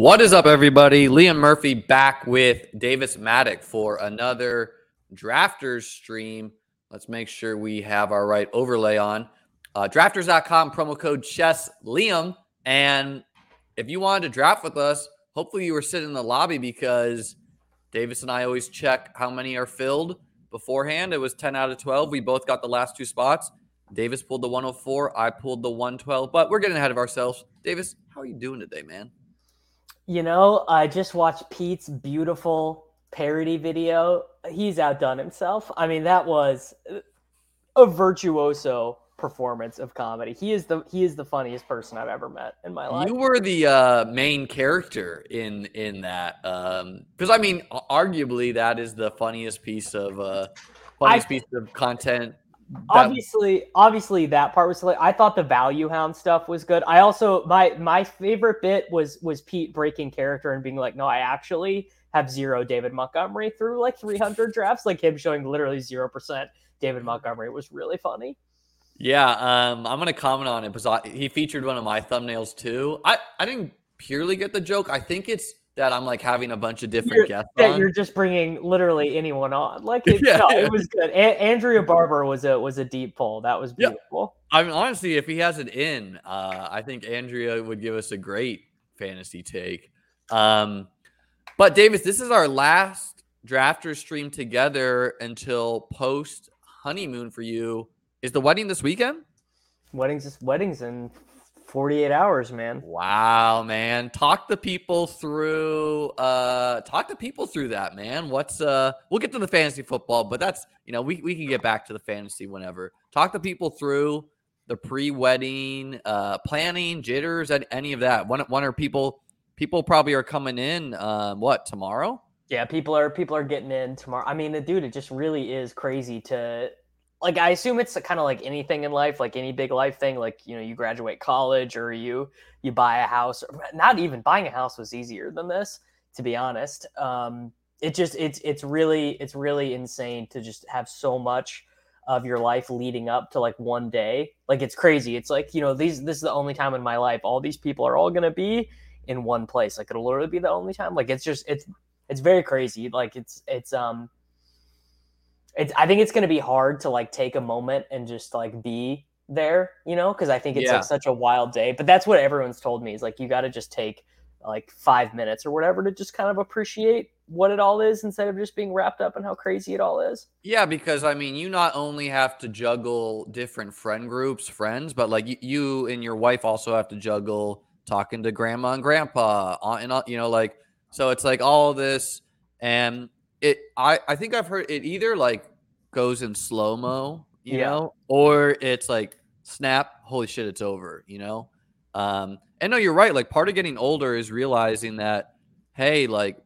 What is up, everybody? Liam Murphy back with Davis Mattek for another drafters stream. Let's make sure we have our right overlay on. Uh, drafters.com, promo code chess Liam. And if you wanted to draft with us, hopefully you were sitting in the lobby because Davis and I always check how many are filled beforehand. It was 10 out of 12. We both got the last two spots. Davis pulled the 104. I pulled the 112, but we're getting ahead of ourselves. Davis, how are you doing today, man? You know, I just watched Pete's beautiful parody video. He's outdone himself. I mean, that was a virtuoso performance of comedy. He is the he is the funniest person I've ever met in my life. You were the uh, main character in in that um because I mean, arguably that is the funniest piece of uh funniest I, piece of content. Obviously obviously that part was like i thought the value hound stuff was good. I also my my favorite bit was was pete breaking character and being like no i actually have zero david montgomery through like 300 drafts like him showing literally 0% david montgomery was really funny. Yeah um i'm gonna comment on it because I, he featured one of my thumbnails too. I i didn't purely get the joke. I think it's that I'm like having a bunch of different you're, guests. That on. you're just bringing literally anyone on. Like it, yeah, no, yeah. it was good. A- Andrea Barber was a was a deep pull. That was beautiful. Yeah. I mean, honestly, if he has it in, uh, I think Andrea would give us a great fantasy take. Um, but Davis, this is our last drafter stream together until post honeymoon for you. Is the wedding this weekend? Weddings, weddings in 48 hours, man. Wow, man. Talk the people through uh talk to people through that, man. What's uh we'll get to the fantasy football, but that's you know, we, we can get back to the fantasy whenever. Talk the people through the pre-wedding, uh planning, jitters, and any of that. When when are people people probably are coming in um what, tomorrow? Yeah, people are people are getting in tomorrow. I mean, the dude, it just really is crazy to like I assume it's kind of like anything in life, like any big life thing. Like you know, you graduate college or you you buy a house. Not even buying a house was easier than this, to be honest. Um, it just it's it's really it's really insane to just have so much of your life leading up to like one day. Like it's crazy. It's like you know these this is the only time in my life all these people are all gonna be in one place. Like it'll literally be the only time. Like it's just it's it's very crazy. Like it's it's um it's I think it's going to be hard to like take a moment and just like be there, you know, because I think it's yeah. like such a wild day. But that's what everyone's told me is like you got to just take like five minutes or whatever to just kind of appreciate what it all is instead of just being wrapped up in how crazy it all is. Yeah, because I mean, you not only have to juggle different friend groups, friends, but like you, and your wife also have to juggle talking to grandma and grandpa, uh, and you know, like so it's like all this and it I I think I've heard it either like goes in slow mo, you yeah. know, or it's like snap, holy shit, it's over, you know. Um, and no, you're right. Like part of getting older is realizing that, hey, like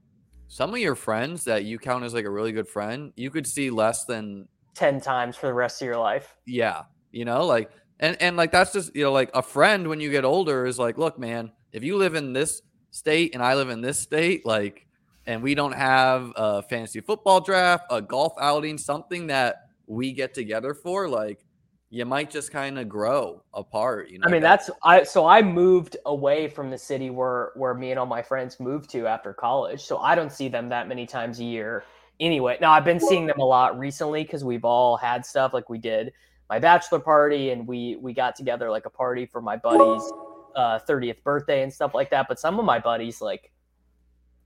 some of your friends that you count as like a really good friend, you could see less than 10 times for the rest of your life. Yeah. You know, like, and, and like that's just, you know, like a friend when you get older is like, look, man, if you live in this state and I live in this state, like and we don't have a fantasy football draft, a golf outing, something that we get together for, like you might just kind of grow apart. You know, I mean, that's I. So I moved away from the city where where me and all my friends moved to after college. So I don't see them that many times a year. Anyway, now I've been seeing them a lot recently because we've all had stuff like we did my bachelor party and we we got together like a party for my buddy's uh, 30th birthday and stuff like that. But some of my buddies like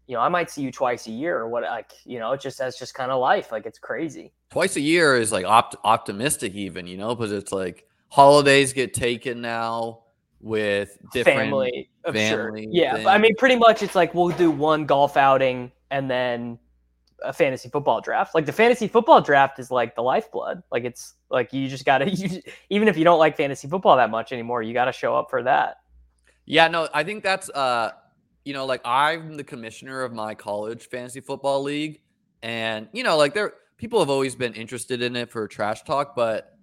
you know, I might see you twice a year or what, like, you know, it just that's just kind of life. Like, it's crazy. Twice a year is like opt- optimistic, even, you know, because it's like holidays get taken now with different family, family sure. Yeah. I mean, pretty much it's like we'll do one golf outing and then a fantasy football draft. Like, the fantasy football draft is like the lifeblood. Like, it's like you just got to, even if you don't like fantasy football that much anymore, you got to show up for that. Yeah, no, I think that's, uh, you know, like I'm the commissioner of my college fantasy football league, and you know, like there people have always been interested in it for trash talk, but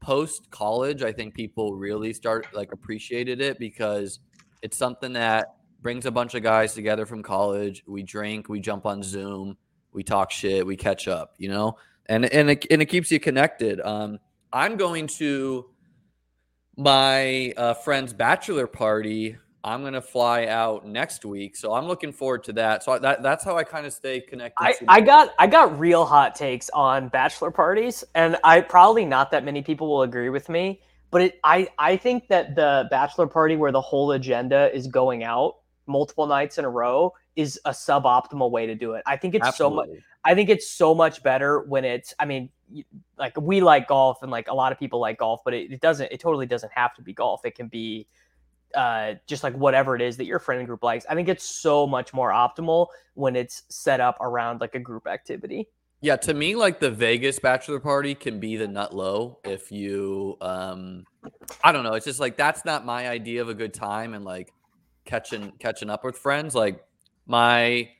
post college, I think people really start like appreciated it because it's something that brings a bunch of guys together from college. We drink, we jump on Zoom, we talk shit, we catch up, you know, and and it, and it keeps you connected. Um, I'm going to my uh, friend's bachelor party I'm gonna fly out next week, so I'm looking forward to that. So that that's how I kind of stay connected. I, I got I got real hot takes on bachelor parties, and I probably not that many people will agree with me, but it, I I think that the bachelor party where the whole agenda is going out multiple nights in a row is a suboptimal way to do it. I think it's Absolutely. so much. I think it's so much better when it's. I mean, like we like golf, and like a lot of people like golf, but it, it doesn't. It totally doesn't have to be golf. It can be uh, just like whatever it is that your friend group likes. I think it's so much more optimal when it's set up around like a group activity. Yeah, to me, like the Vegas bachelor party can be the nut low if you, um, I don't know. It's just like that's not my idea of a good time and like catching catching up with friends. Like my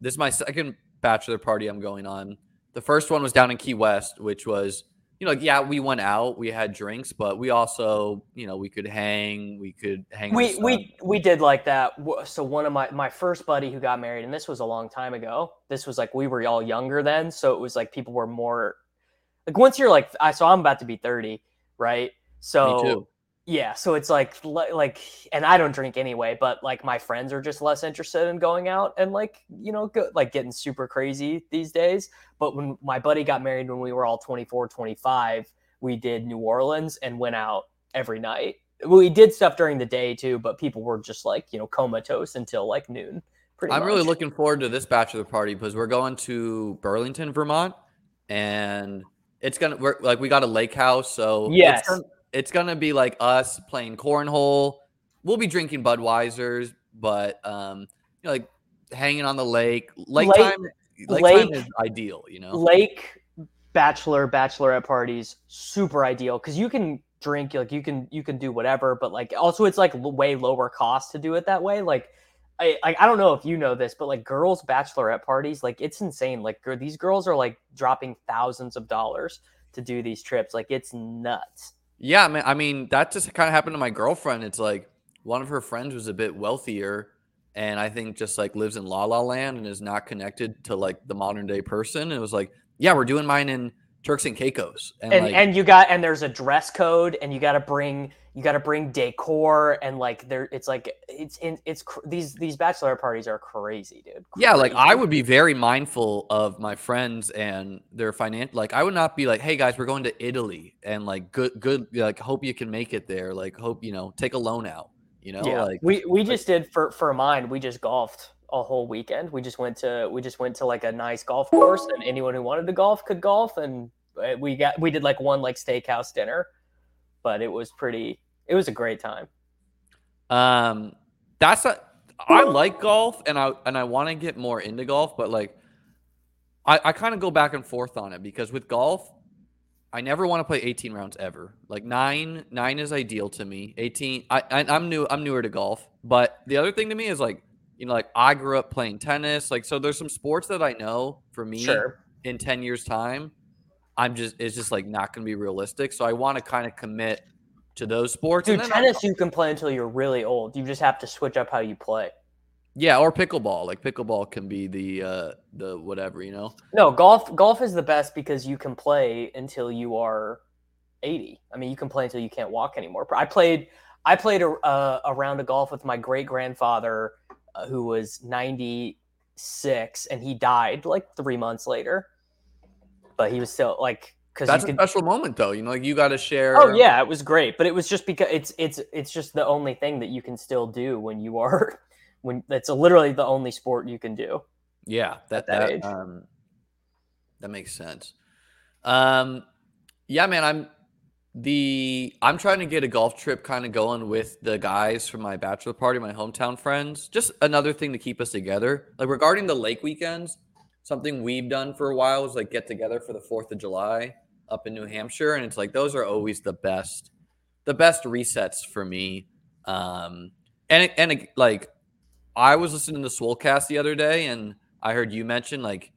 this is my second bachelor party I'm going on. The first one was down in Key West, which was you know, like, yeah, we went out, we had drinks, but we also, you know, we could hang, we could hang. We we we did like that. So one of my my first buddy who got married, and this was a long time ago. This was like we were all younger then, so it was like people were more like once you're like I so I'm about to be thirty, right? So yeah, so it's like like and I don't drink anyway, but like my friends are just less interested in going out and like, you know, go, like getting super crazy these days. But when my buddy got married when we were all 24, 25, we did New Orleans and went out every night. We did stuff during the day too, but people were just like, you know, comatose until like noon. I'm much. really looking forward to this bachelor party because we're going to Burlington, Vermont, and it's gonna we're like we got a lake house, so yes, it's gonna be like us playing cornhole. We'll be drinking Budweisers, but um, you know, like hanging on the lake. Lake, lake time, lake, lake time is ideal. You know, lake bachelor bachelorette parties super ideal because you can drink like you can you can do whatever, but like also it's like way lower cost to do it that way. Like. I, I, I don't know if you know this, but like girls' bachelorette parties, like it's insane. Like these girls are like dropping thousands of dollars to do these trips. Like it's nuts. Yeah, man. I mean, that just kind of happened to my girlfriend. It's like one of her friends was a bit wealthier, and I think just like lives in La La Land and is not connected to like the modern day person. And it was like, yeah, we're doing mine in Turks and Caicos, and and, like, and you got and there's a dress code, and you got to bring you got to bring decor and like there it's like it's in it's these these bachelor parties are crazy dude crazy. yeah like i would be very mindful of my friends and their financial like i would not be like hey guys we're going to italy and like good good like hope you can make it there like hope you know take a loan out you know yeah. like we we just did for for mine we just golfed a whole weekend we just went to we just went to like a nice golf course and anyone who wanted to golf could golf and uh, we got we did like one like steakhouse dinner but it was pretty. It was a great time. Um, that's a. I like golf, and I and I want to get more into golf, but like, I I kind of go back and forth on it because with golf, I never want to play 18 rounds ever. Like nine, nine is ideal to me. 18, I, I am new, I'm newer to golf. But the other thing to me is like, you know, like I grew up playing tennis. Like, so there's some sports that I know for me sure. in 10 years time I'm just it's just like not going to be realistic. So I want to kind of commit to those sports. Dude, tennis I'm, you can play until you're really old. You just have to switch up how you play. Yeah, or pickleball. Like pickleball can be the uh the whatever, you know. No, golf golf is the best because you can play until you are 80. I mean, you can play until you can't walk anymore. I played I played a, a, a round of golf with my great grandfather uh, who was 96 and he died like 3 months later. But he was still like cuz That's a could special moment though. You know, like you got to share Oh yeah, it was great, but it was just because it's it's it's just the only thing that you can still do when you are when it's literally the only sport you can do. Yeah, that that that age. um that makes sense. Um yeah, man, I'm the I'm trying to get a golf trip kind of going with the guys from my bachelor party, my hometown friends. Just another thing to keep us together. Like regarding the lake weekends, something we've done for a while is like get together for the 4th of July up in New Hampshire and it's like those are always the best the best resets for me. Um and and like I was listening to the Swolecast the other day, and I heard you mention like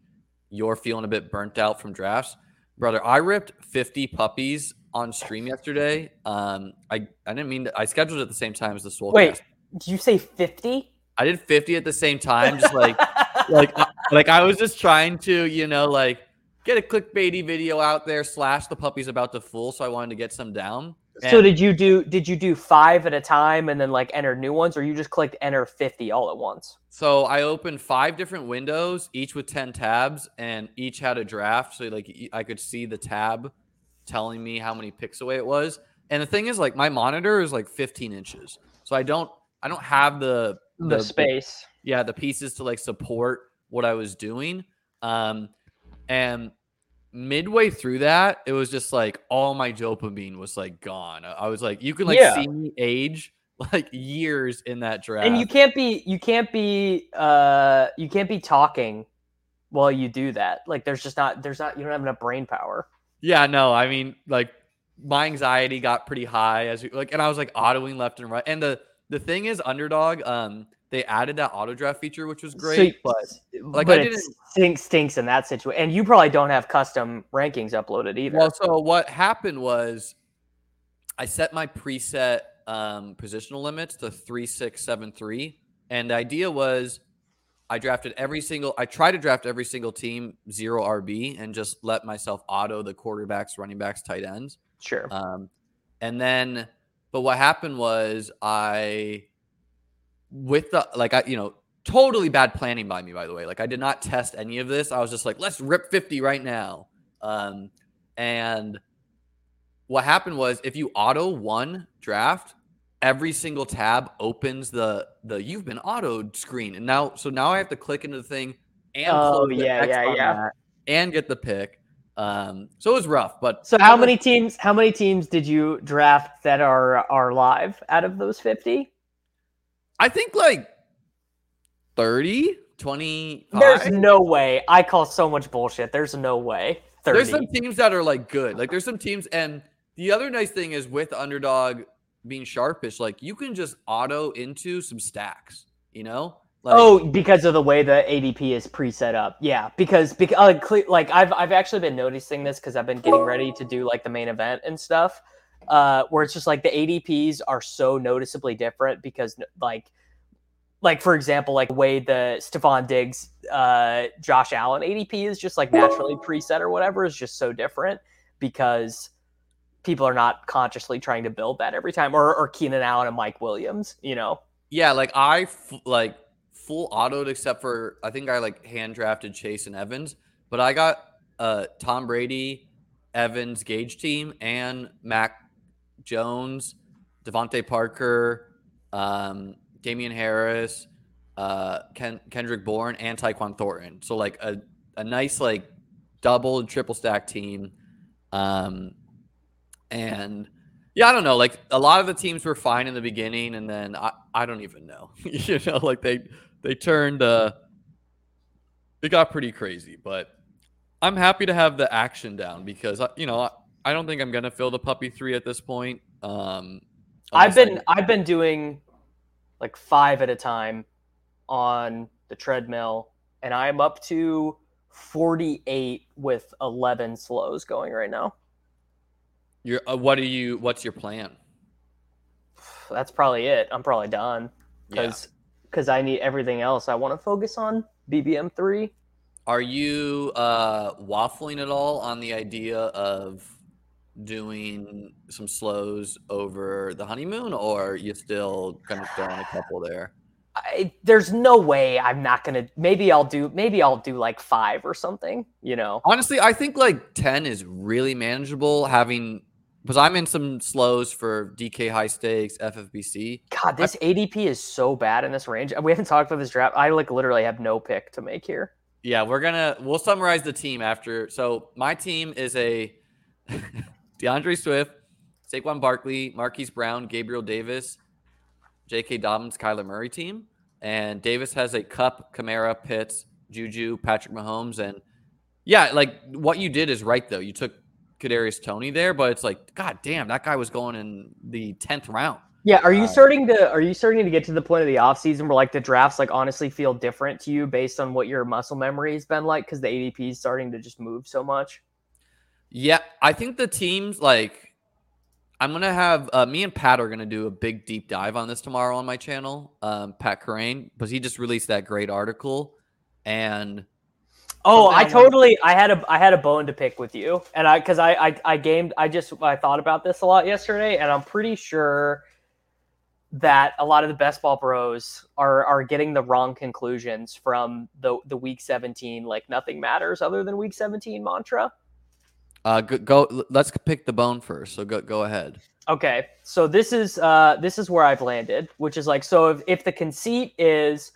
you're feeling a bit burnt out from drafts, brother. I ripped 50 puppies on stream yesterday. Um, I I didn't mean to, I scheduled it at the same time as the Swolecast. Wait, did you say 50? I did 50 at the same time, just like like like I was just trying to you know like get a clickbaity video out there. Slash the puppies about to full, so I wanted to get some down. So did you do did you do 5 at a time and then like enter new ones or you just clicked enter 50 all at once? So I opened five different windows, each with 10 tabs, and each had a draft. So like I could see the tab telling me how many picks away it was. And the thing is, like my monitor is like 15 inches. So I don't I don't have the The, space. yeah, the pieces to like support what I was doing. Um and midway through that, it was just like all my dopamine was like gone. I was like, you can like Yeah. see me age like years in that draft. And you can't be you can't be uh you can't be talking while you do that. Like there's just not there's not you don't have enough brain power. Yeah, no, I mean, like my anxiety got pretty high as we like, and I was like autoing left and right. And the the thing is, underdog, um, they added that auto draft feature, which was great, So- but like, but I it didn't- stinks stinks in that situation. And you probably don't have custom rankings uploaded either. well, so what happened was I set my preset um, positional limits to three, six, seven, three, and the idea was I drafted every single. I tried to draft every single team zero RB and just let myself auto the quarterbacks, running backs, tight ends. sure. Um, and then, but what happened was I, with the like I you know totally bad planning by me by the way. Like I did not test any of this. I was just like let's rip fifty right now. Um, and what happened was if you auto one draft, every single tab opens the the you've been autoed screen, and now so now I have to click into the thing and Oh, yeah, yeah, yeah. that and get the pick. Um, so it was rough, but So how many teams how many teams did you draft that are are live out of those 50? I think like 30, 25. There's no way. I call so much bullshit. There's no way. 30. There's some teams that are like good. Like there's some teams, and the other nice thing is with underdog being sharpish, like you can just auto into some stacks. You know? Like, oh, because of the way the ADP is pre-set up. Yeah, because because uh, cle- like I've I've actually been noticing this because I've been getting ready to do like the main event and stuff. Uh, where it's just like the ADPs are so noticeably different because like like for example, like the way the Stefon Diggs, uh, Josh Allen ADP is just like naturally preset or whatever is just so different because people are not consciously trying to build that every time, or or Keenan Allen and Mike Williams, you know. yeah, like I f- like full autoed except for I think I like hand drafted Chase and Evans, but I got uh Tom Brady, Evans Gage team, and Mac Jones, DeVante Parker, um, Damien Harris, uh, Ken- Kendrick Bourne, and Tyquan Thornton. So like a, a nice like double and triple stack team. Um, and yeah, I don't know. Like a lot of the teams were fine in the beginning, and then I, I don't even know. you know, like they they turned uh it got pretty crazy, but I'm happy to have the action down because uh, you know I, don't think I'm gonna fill the puppy three at this point. Um, I've unless I- been I've been doing like five at a time on the treadmill, and I'm up to 48 with 11 slows going right now. You're, uh, what do you? What's your plan? That's probably it. I'm probably done Yeah. because because I need everything else. I want to focus on BBM three. Are you uh, waffling at all on the idea of doing some slows over the honeymoon, or you still kind of throwing a couple there? I, there's no way I'm not gonna. Maybe I'll do. Maybe I'll do like five or something. You know. Honestly, I think like ten is really manageable. Having because I'm in some slows for DK high stakes, FFBC. God, this I, ADP is so bad in this range. We haven't talked about this draft. I like literally have no pick to make here. Yeah, we're gonna we'll summarize the team after. So my team is a D'Andre Swift, Saquon Barkley, Marquise Brown, Gabriel Davis, J.K. Dobbins, Kyler Murray team, and Davis has a Kupp, Kamara, Pitts, Juju, Patrick Mahomes, and yeah, like what you did is right though. You took Kadarius Toney there, but it's like, god damn, that guy was going in the tenth round. Yeah, are you uh, starting to are you starting to get to the point of the offseason where like the drafts like honestly feel different to you based on what your muscle memory has been like because the ADP is starting to just move so much? Yeah, I think the teams like I'm gonna have uh, me and Pat are gonna do a big deep dive on this tomorrow on my channel. Um, Pat Kerrane, because he just released that great article, and oh, I totally I had a I had a bone to pick with you, and I because I, I I gamed I just I thought about this a lot yesterday, and I'm pretty sure that a lot of the best ball bros are are getting the wrong conclusions from the the week 17 like nothing matters other than week 17 mantra uh, go, go, Let's pick the bone first. So go go ahead. Okay, so this is uh, this is where I've landed, which is like so. If, if the conceit is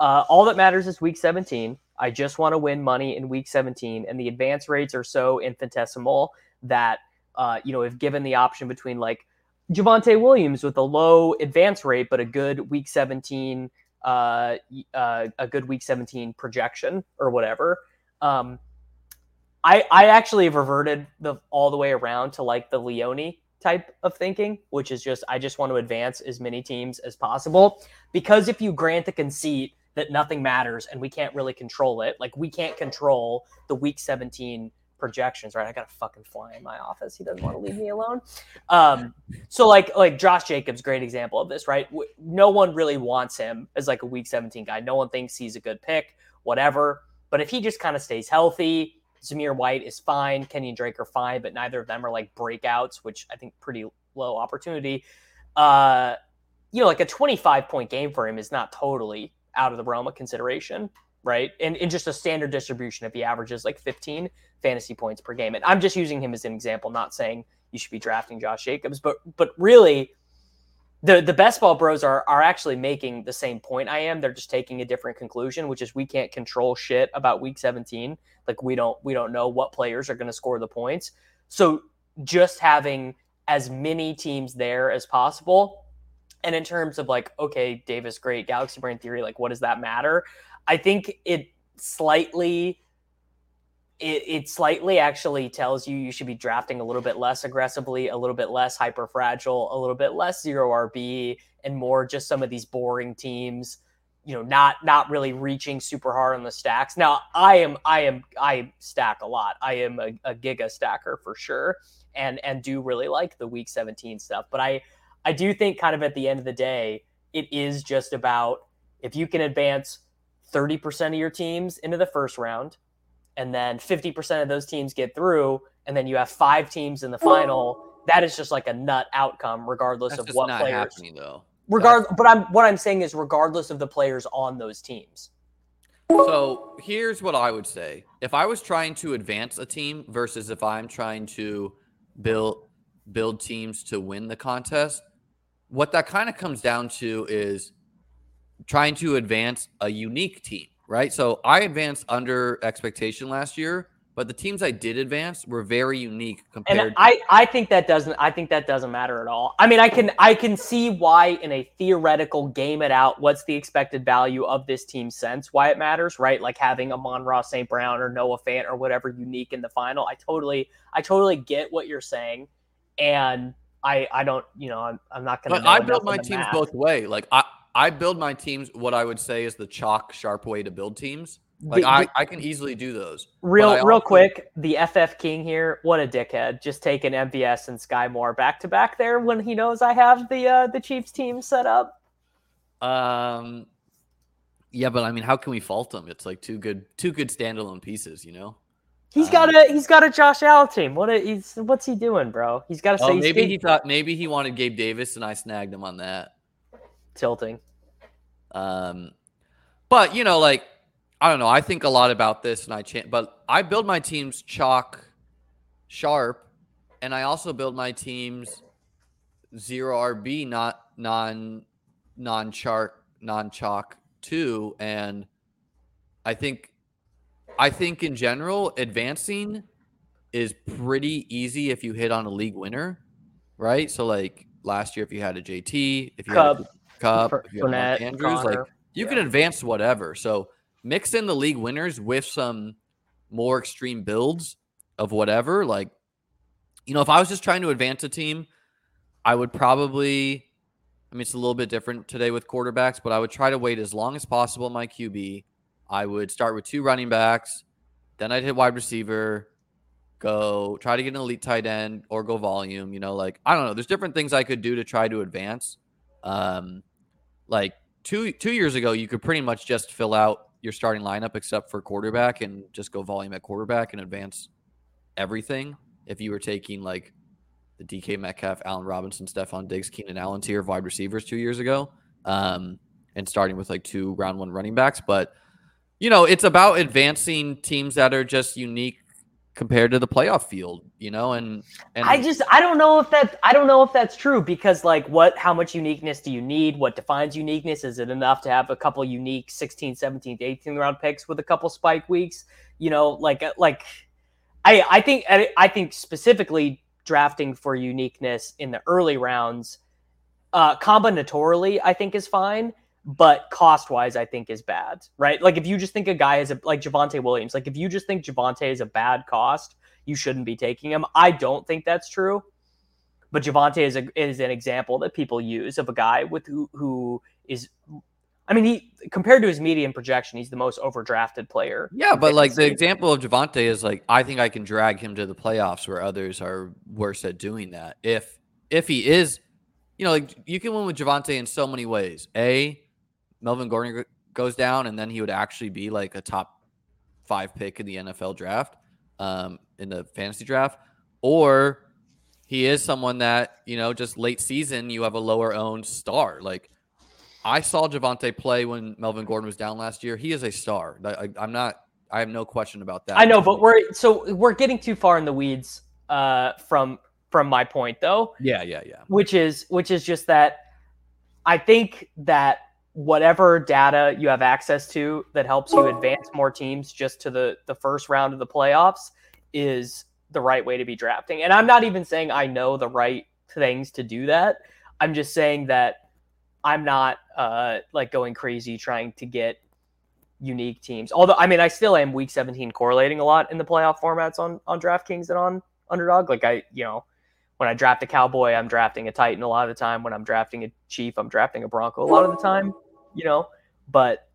uh, all that matters is week 17, I just want to win money in week 17, and the advance rates are so infinitesimal that uh, you know if given the option between like Javonte Williams with a low advance rate but a good week 17 uh, uh, a good week 17 projection or whatever. Um, I I actually have reverted the all the way around to like the Leone type of thinking, which is just I just want to advance as many teams as possible because if you grant the conceit that nothing matters and we can't really control it, like we can't control the week 17 projections, right? I got a fucking fly in my office. He doesn't want to leave me alone. Um, so like like Josh Jacobs, great example of this, right? No one really wants him as like a week 17 guy. No one thinks he's a good pick, whatever. But if he just kind of stays healthy, Zamir White is fine. Kenyan Drake are fine, but neither of them are like breakouts, which I think pretty low opportunity. Uh, you know, like a 25 point game for him is not totally out of the realm of consideration, right? And in just a standard distribution, if he averages like 15 fantasy points per game, and I'm just using him as an example, not saying you should be drafting Josh Jacobs, but but really the the best ball bros are are actually making the same point I am. They're just taking a different conclusion, which is we can't control shit about week 17. Like we don't we don't know what players are going to score the points. So just having as many teams there as possible. And in terms of like, okay, Davis, great, Galaxy Brain theory, like what does that matter? I think it slightly it, it slightly actually tells you you should be drafting a little bit less aggressively, a little bit less hyper fragile, a little bit less zero RB, and more just some of these boring teams. You know, not not really reaching super hard on the stacks. Now, I am I am I stack a lot. I am a, a giga stacker for sure, and and do really like the week 17 stuff. But I I do think kind of at the end of the day, it is just about if you can advance 30% of your teams into the first round and then 50% of those teams get through and then you have five teams in the final that is just like a nut outcome regardless That's of what players happening though. Regard but i'm what i'm saying is regardless of the players on those teams. So here's what i would say. If i was trying to advance a team versus if i'm trying to build build teams to win the contest what that kind of comes down to is trying to advance a unique team right? So I advanced under expectation last year, but the teams I did advance were very unique compared. And I, I think that doesn't I think that doesn't matter at all. I mean, I can I can see why in a theoretical game it out, what's the expected value of this team sense, why it matters, right? Like having Amon-Ra St. Brown or Noah Fant or whatever unique in the final. I totally I totally get what you're saying, and I I don't you know I'm I'm not gonna. But I built my teams math. both way. Like I I build my teams what I would say is the chalk sharp way to build teams. Like the, I, I can easily do those. Real real quick, the FF King here, what a dickhead. Just taking MVS and Skyy Moore back to back there when he knows I have the uh the Chiefs team set up. Um Yeah, but I mean, how can we fault him? It's like two good, two good standalone pieces, you know. He's got a he's got a Josh Allen team. What a, he's what's he doing, bro? He's got to Oh, say he's maybe he thought maybe he wanted Gabe Davis, and I snagged him on that. Tilting. Um, but you know, like I don't know. I think a lot about this, and I chant. But I build my teams chalk, sharp, and I also build my teams zero RB, not non non chalk non chalk too. And I think I think in general, advancing is pretty easy if you hit on a league winner, right? So like last year, if you had a JT, if you Kupp, had a Kupp, you Fournette, Andrews, like you Yeah. can advance whatever. So mix in the league winners with some more extreme builds of whatever. Like, you know, if I was just trying to advance a team, I would probably, I mean, it's a little bit different today with quarterbacks, but I would try to wait as long as possible in my QB. I would start with two running backs, then I'd hit wide receiver, go try to get an elite tight end or go volume. You know, like, I don't know. There's different things I could do to try to advance. Um, like two two years ago, you could pretty much just fill out your starting lineup except for quarterback and just go volume at quarterback and advance everything. If you were taking like the DK Metcalf, Allen Robinson, Stefon Diggs, Keenan Allen tier wide receivers two years ago, um, and starting with like two round one running backs, but you know, it's about advancing teams that are just unique compared to the playoff field, you know, and and I just I don't know if that I don't know if that's true because like what how much uniqueness do you need? What defines uniqueness? Is it enough to have a couple unique 16, 17, 18 round picks with a couple spike weeks? You know, like uh, like I I think I think specifically drafting for uniqueness in the early rounds uh combinatorially I think is fine, but cost wise I think is bad, right? Like if you just think a guy is a like Javonte Williams, like if you just think Javonte is a bad cost, you shouldn't be taking him. I don't think that's true. But Javonte is a is an example that people use of a guy with who who is I mean he compared to his median projection, he's the most overdrafted player. Yeah, but like the example of Javonte is like I think I can drag him to the playoffs where others are worse at doing that. If if he is, you know, like you can win with Javonte in so many ways. A, Melvin Gordon goes down, and then he would actually be like a top five pick in the NFL draft, um, in the fantasy draft, or he is someone that you know just late season you have a lower owned star like. I saw Javonte play when Melvin Gordon was down last year. He is a star. I, am not. I have no question about that. I know, but we're so we're getting too far in the weeds uh from from my point though. yeah, yeah, yeah. which is which is just that I think that whatever data you have access to that helps you advance more teams just to the the first round of the playoffs is the right way to be drafting. And I'm not even saying I know the right things to do that. I'm just saying that I'm not uh like going crazy trying to get unique teams. Although I mean I still am week 17 correlating a lot in the playoff formats on on DraftKings and on underdog. Like I, you know, when I draft a cowboy, I'm drafting a Titan a lot of the time. When I'm drafting a Chief, I'm drafting a Bronco a lot of the time. You know, but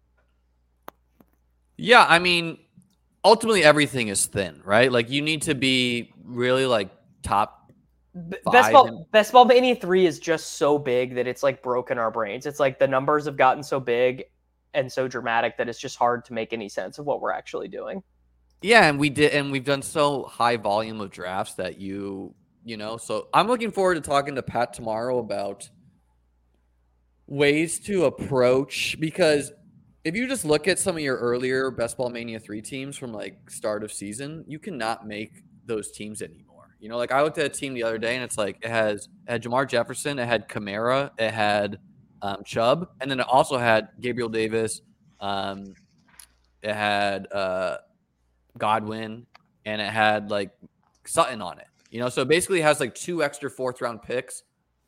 Yeah, I mean, ultimately everything is thin, right? Like you need to be really like top. b- best ball, and- best ball mania three is just so big that it's like broken our brains. It's like the numbers have gotten so big and so dramatic that it's just hard to make any sense of what we're actually doing. Yeah, and we did, and we've done so high volume of drafts that you, you know. So I'm looking forward to talking to Pat tomorrow about ways to approach because if you just look at some of your earlier Best Ball Mania three teams from like start of season, you cannot make those teams anymore. You know, like I looked at a team the other day and it's like it has it had Jamar Jefferson, it had Kamara, it had um, Chubb, and then it also had Gabriel Davis, um, it had uh, Godwin, and it had like Sutton on it. You know, so it basically has like two extra fourth round picks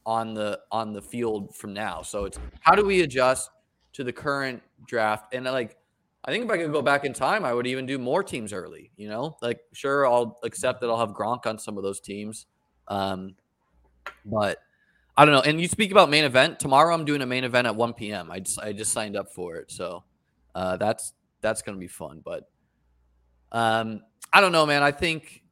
on the on the field from now. So it's how do we adjust to the current draft? And like I think if I could go back in time, I would even do more teams early. You know, like sure I'll accept that I'll have Gronk on some of those teams, um, but I don't know. And you speak about main event tomorrow. I'm doing a main event at 1 p.m. I just I just signed up for it, so uh, that's that's gonna be fun. But um, I don't know, man. I think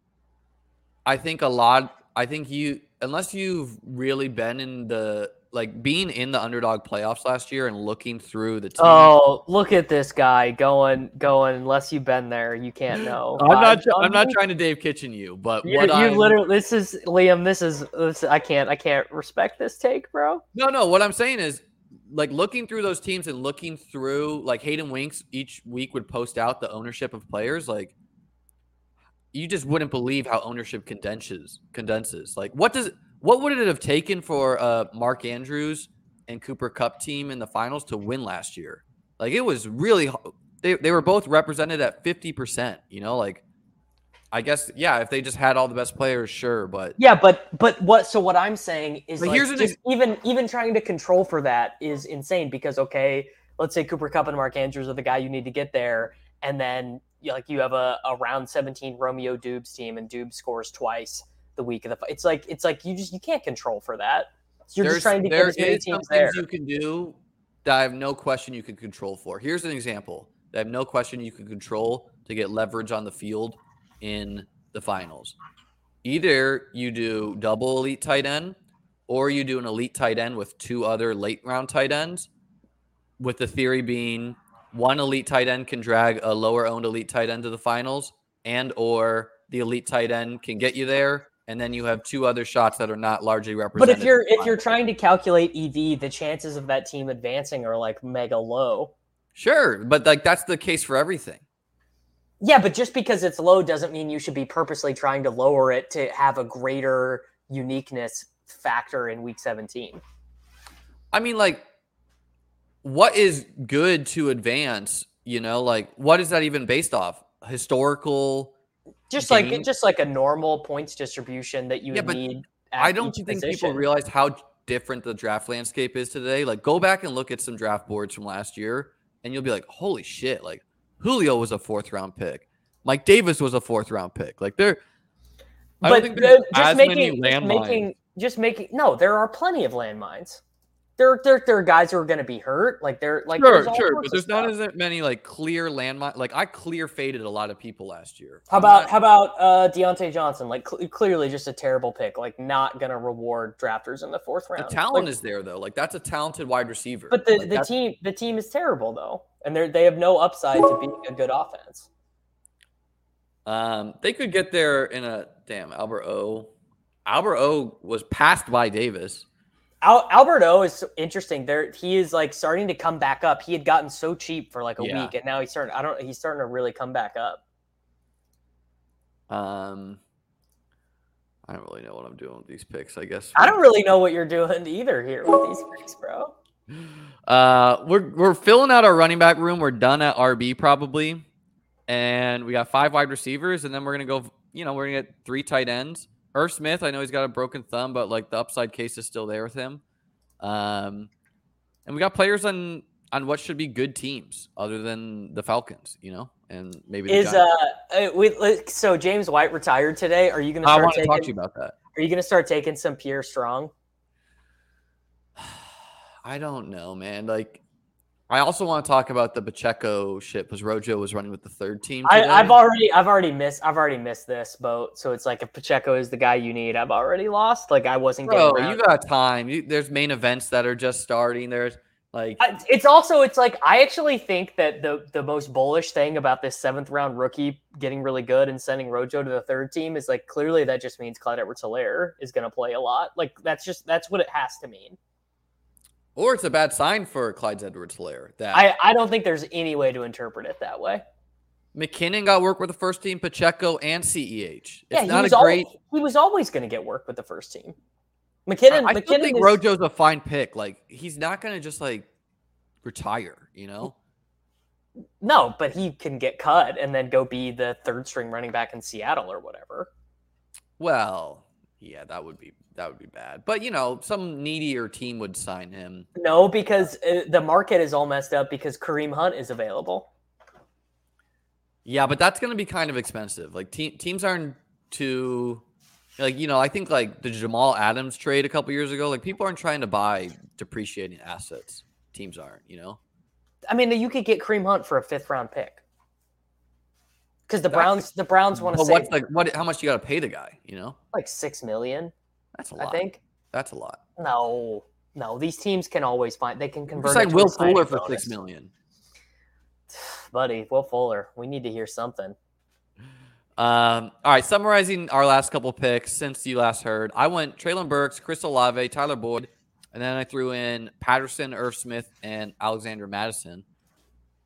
I think a lot. I think you unless you've really been in the like being in the underdog playoffs last year and looking through the team. Oh, look at this guy going, going. Unless you've been there, you can't know. I'm not. Uh, I'm not trying to Dave Kitchen you, but You, what you I literally. This is Liam. This is. This, I can't. I can't respect this take, bro. no, no. What I'm saying is, like looking through those teams and looking through, like Hayden Winks each week would post out the ownership of players. Like, you just wouldn't believe how ownership condenses. Condenses. Like, what does what would it have taken for uh Mark Andrews and Cooper Kupp team in the finals to win last year? Like, it was really. They they were both represented at fifty percent. You know, like. I guess yeah. If they just had all the best players, sure. But Yeah, but but what? So what I'm saying is, like, here's an just even even trying to control for that is insane because okay, let's say Cooper Kupp and Mark Andrews are the guy you need to get there, and then like you have a, a round 17 Romeo Doubs team and Doubs scores twice the week of the. It's like it's like you just you can't control for that. You're There's- just trying to get there as many is some there. things you can do that I have no question you can control for. Here's an example that I have no question you can control to get leverage on the field in the finals. Either you do double elite tight end, or you do an elite tight end with two other late round tight ends. With the theory being one elite tight end can drag a lower owned elite tight end to the finals, and or the elite tight end can get you there, and then you have two other shots that are not largely represented. But if you're if you're trying to calculate EV, the chances of that team advancing are like mega low. Sure, but like that's the case for everything. Yeah, but just because it's low doesn't mean you should be purposely trying to lower it to have a greater uniqueness factor in week 17. I mean, like, what is good to advance? You know, like, what is that even based off? Historical. Just Game. like just like a normal points distribution that you Yeah, would but need. I don't think people realize how different the draft landscape is today. Like, go back and look at some draft boards from last year, and you'll be like, holy shit! Like, Julio was a fourth round pick. Mike Davis was a fourth round pick. Like, they're. I don't But think the- just making making just making no, there are plenty of landmines. There, there, there are guys who are going to be hurt. Like they're like Sure, there's sure, but there's not as many like clear landmine. Like I clear faded a lot of people last year. How I'm about not- how about uh, Diontae Johnson? Like cl- clearly just a terrible pick. Like not going to reward drafters in the fourth the round. talent Like, is there though? Like that's a talented wide receiver. But the, Like, the team the team is terrible though, and they they have no upside to being a good offense. um, they could get there in a damn Albert O. Albert O was passed by Davis. Al- Albert O is so interesting. There he is like starting to come back up. He had gotten so cheap for like a Yeah. week, and now he's starting. I don't. He's starting to really come back up. Um, I don't really know what I'm doing with these picks. I guess I don't really know what you're doing either here with these picks, bro. Uh, we're we're filling out our running back room. We're done at RB probably, and we got five wide receivers, and then we're gonna go. You know, we're gonna get three tight ends. Irv Smith, I know he's got a broken thumb, but like the upside case is still there with him. Um, and we got players on on what should be good teams other than the Falcons. You know, and maybe the Is uh, uh we so James White retired today? Are you going to I want to talk to you about that. Are you going to start taking some Pierre Strong? I don't know, man. Like, I also want to talk about the Pacheco shit because Rojo was running with the third team. I, today. I've already, I've already missed, I've already missed this boat. So it's like if Pacheco is the guy you need, I've already lost. Like I wasn't Bro, getting. you got time. You, there's main events that are just starting. There's like, I- It's also, it's like I actually think that the the most bullish thing about this seventh round rookie getting really good and sending Rojo to the third team is like clearly that just means Clyde Edwards-Helaire is going to play a lot. Like that's just that's what it has to mean. Or it's a bad sign for Clyde's Edwards Helaire that I I don't think there's any way to interpret it that way. McKinnon got work with the first team, Pacheco and CEH. It's yeah, he not was a great. Always, he was always going to get work with the first team. McKinnon, I, I McKinnon think is, Rojo's a fine pick. Like, he's not going to just like retire, you know? no, but he can get cut and then go be the third string running back in Seattle or whatever. Well, yeah, that would be that would be bad. But you know, some needier team would sign him. No, because uh, the market is all messed up because Kareem Hunt is available. Yeah, but that's going to be kind of expensive. Like te- teams aren't too like you know. I think like the Jamal Adams trade a couple years ago. Like people aren't trying to buy depreciating assets. Teams aren't. You know. I mean, you could get Kareem Hunt for a fifth round pick. Because the That's- Browns, the Browns want to save what's like what? How much you got to pay the guy? You know. like six million. That's a I lot. I think. That's a lot. No, no, these teams can always find they can convert. Sign it to Will Fuller for bonus. six million. buddy. Will Fuller. We need to hear something. Um, all right, summarizing our last couple picks since you last heard, I went Treylon Burks, Chris Olave, Tyler Boyd, and then I threw in Patterson, Irv Smith, and Alexander Mattison.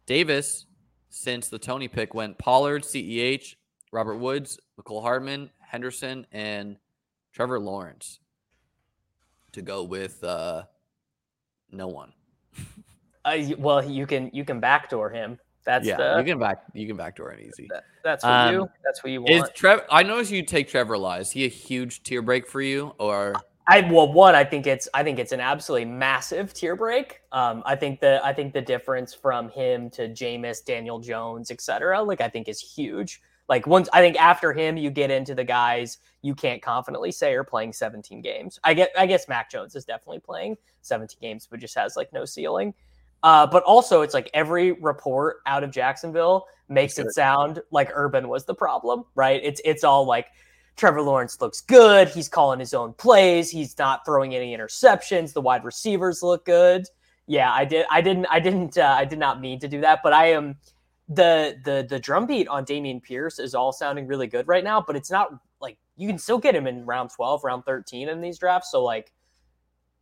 Davis, since the Toney pick, went Pollard, CEH, Robert Woods, Mecole Hardman, Henderson, and Trevor Lawrence to go with uh, no one. Uh, well, you can you can backdoor him. That's yeah, the you can back you can backdoor it easy. that- that's what Um, you that's what you want. Is want. Trev? I noticed you take Trevor Lie. Is he a huge tier break for you, or I well, one, I think it's I think it's an absolutely massive tier break. Um, I think the I think the difference from him to Jameis, Daniel Jones, etc. Like I think is huge. Like once I think after him, you get into the guys you can't confidently say are playing 17 games. I get I guess Mac Jones is definitely playing 17 games, but just has like no ceiling. Uh, but also, it's like every report out of Jacksonville makes it sound like Urban was the problem, right? It's it's all like Trevor Lawrence looks good. He's calling his own plays. He's not throwing any interceptions. The wide receivers look good. Yeah, I did. I didn't. I didn't. Uh, I did not mean to do that. But I am the the the drumbeat on Dameon Pierce is all sounding really good right now. But it's not like you can still get him in round twelve, round thirteen in these drafts. So like,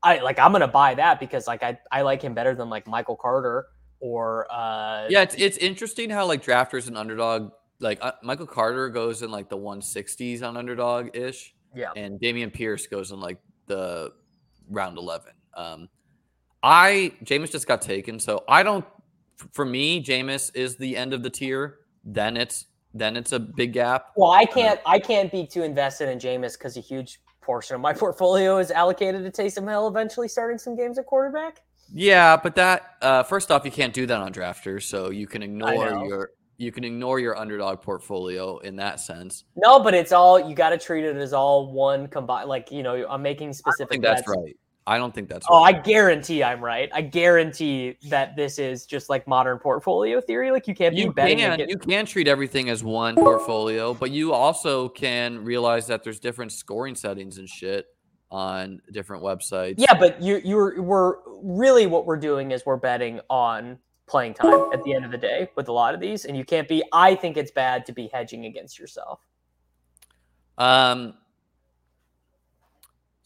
I like I'm gonna buy that because like I I like him better than like Michael Carter or uh yeah, it's it's interesting how like drafters and underdog like uh, Michael Carter goes in like the 160s on underdog ish, yeah and Dameon Pierce goes in like the round 11. Um, I James just got taken, so I don't. For me, Jameis is the end of the tier. Then it's then it's a big gap. Well, I can't I can't be too invested in Jameis because a huge portion of my portfolio is allocated to Taysom Hill eventually starting some games at quarterback. Yeah, but that uh, first off, you can't do that on drafters, so you can ignore your you can ignore your underdog portfolio in that sense. No, but it's all you got to treat it as all one combined. Like you know, I'm making I specific. think that's bets. right. I don't think that's Oh, right. I guarantee I'm right. I guarantee that this is just like modern portfolio theory. Like you can't be you betting. can against- you can treat everything as one portfolio, but you also can realize that there's different scoring settings and shit on different websites. Yeah, but you you're we're really what we're doing is we're betting on playing time at the end of the day with a lot of these, and you can't be. I think it's bad to be hedging against yourself. Um,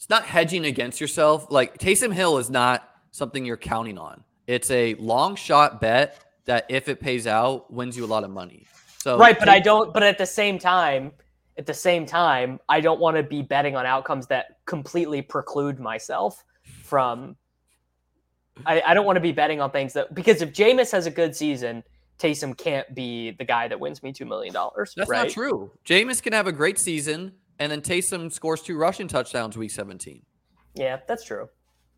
it's not hedging against yourself. Like Taysom Hill is not something you're counting on. It's a long shot bet that if it pays out, wins you a lot of money. So right, but I don't. But at the same time, at the same time, I don't want to be betting on outcomes that completely preclude myself from. I, I don't want to be betting on things that because if Jameis has a good season, Taysom can't be the guy that wins me two million dollars. That's right? not true. Jameis can have a great season, and then Taysom scores two rushing touchdowns week 17. Yeah, that's true.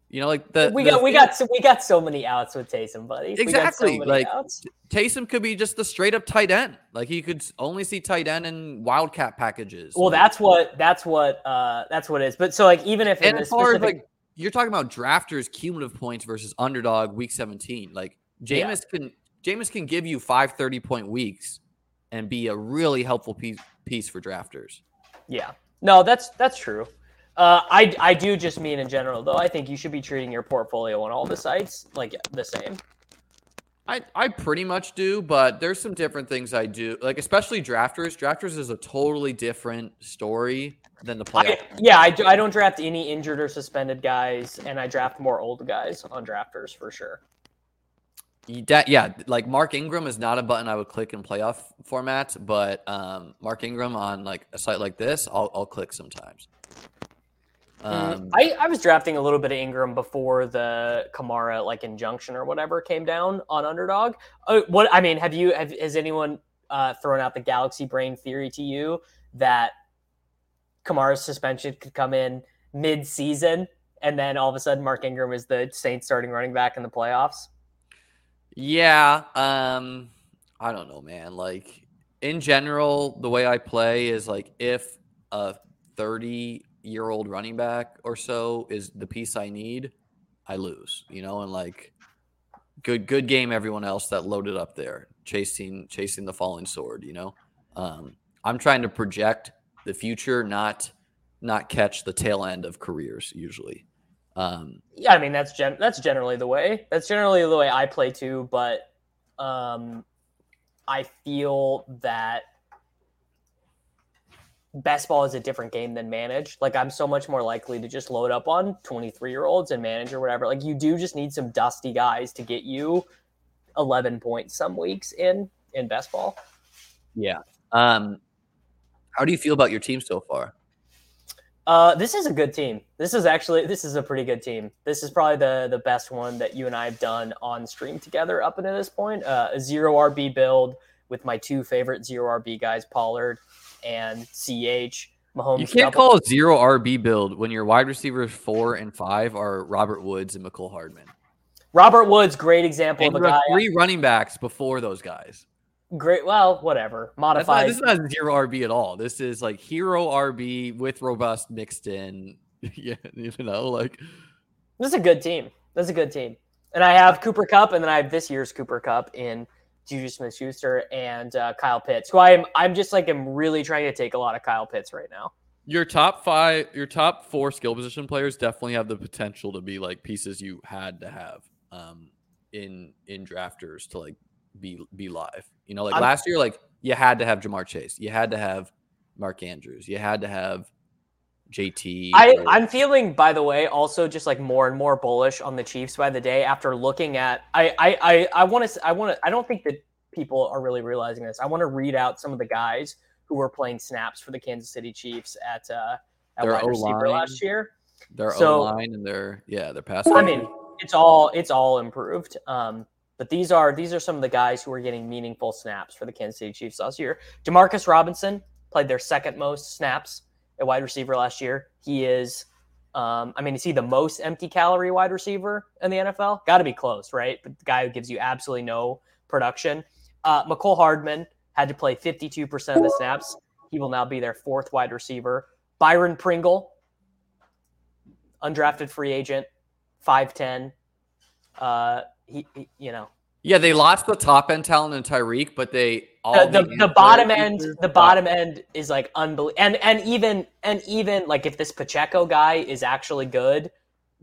You know, like the we the got we got so, we got so many outs with Taysom, buddy. Got so Exactly, like, outs. Taysom could be just the straight up tight end. Like he could only see tight end in wildcat packages. Well, Like- that's what that's what uh that's what it is. But so like even if and as far as like you're talking about drafters cumulative points versus underdog week 17. Like Yeah. Can Jameis can give you five 30 point weeks and be a really helpful piece piece for drafters. Yeah, no, that's that's true. Uh, I I do just mean in general though. I think you should be treating your portfolio on all the sites like the same. I, I pretty much do, but there's some different things I do. Like especially drafters. Drafters is a totally different story than the playoff. I, yeah, I, do, I don't draft any injured or suspended guys, and I draft more old guys on drafters for sure. That, yeah, like Mark Ingram is not a button I would click in playoff formats, but um, Mark Ingram on like a site like this, I'll, I'll click sometimes. Um, I, I was drafting a little bit of Ingram before the Kamara like injunction or whatever came down on Underdog. Uh, what I mean, have you have has anyone uh, thrown out the Galaxy Brain theory to you that Kamara's suspension could come in mid season and then all of a sudden Mark Ingram is the Saints starting running back in the playoffs? Yeah, um, I don't know, man. Like in general, the way I play is like if a 30 year old running back or so is the piece I need, I lose, you know, and like good good game everyone else that loaded up there chasing chasing the falling sword, you know. Um, I'm trying to project the future, not not catch the tail end of careers usually. Um, yeah, I mean that's gen- that's generally the way. That's generally the way I play too. But um, I feel that best ball is a different game than manage. Like I'm so much more likely to just load up on 23 year olds and manage or whatever. Like you do just need some dusty guys to get you 11 points some weeks in in best ball. Yeah. Um, how do you feel about your team so far? Uh, this is a good team. This is actually this is a pretty good team. This is probably the the best one that you and I have done on stream together up until this point. Uh, a zero RB build with my two favorite zero RB guys, Pollard and CH. Mahomes. You can't double. call a zero RB build when your wide receivers four and five are Robert Woods and Mecole Hardman. Robert Woods, great example and of a guy. Three running backs before those guys. Great. Well, whatever. Modified. Not, this is not zero RB at all. This is like hero RB with robust mixed in. yeah, you know, like this is a good team. This is a good team. And I have Cooper Kupp, and then I have this year's Cooper Kupp in Juju Smith Schuster and uh, Kyle Pitts, who I'm I'm just like I'm really trying to take a lot of Kyle Pitts right now. Your top five, your top four skill position players definitely have the potential to be like pieces you had to have um, in in drafters to like be be live. You know, like I'm, last year, like you had to have Ja'Marr Chase, you had to have Mark Andrews, you had to have JT. I, or... I'm feeling, by the way, also just like more and more bullish on the Chiefs by the day after looking at. I I I, I want to I want to I don't think that people are really realizing this. I want to read out some of the guys who were playing snaps for the Kansas City Chiefs at uh at their wide receiver last year. Their so, O line and their yeah their pass. I mean, it's all it's all improved. Um, but these are these are some of the guys who are getting meaningful snaps for the Kansas City Chiefs last year. Demarcus Robinson played their second most snaps at wide receiver last year. He is, um, I mean, is he the most empty calorie wide receiver in the NFL? Got to be close, right? But the guy who gives you absolutely no production. Uh, Mecole Hardman had to play 52% of the snaps. He will now be their fourth wide receiver. Byron Pringle, undrafted free agent, 5'10. Uh, he, he, you know, yeah, they lost the top end talent in Tyreek, but they all the, the, the bottom end the bottom end is like unbelievable. And and even and even like if this Pacheco guy is actually good,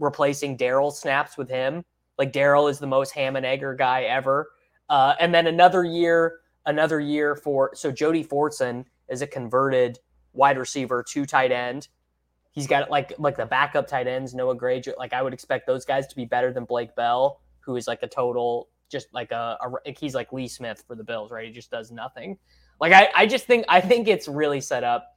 replacing Darrel snaps with him, like Darrel is the most ham and egger guy ever. Uh, and then another year, another year for so Jody Fortson is a converted wide receiver to tight end. He's got like like the backup tight ends, Noah Gray. Like I would expect those guys to be better than Blake Bell, who is like a total just like a, a he's like Lee Smith for the Bills, right? He just does nothing. Like I, I just think I think it's really set up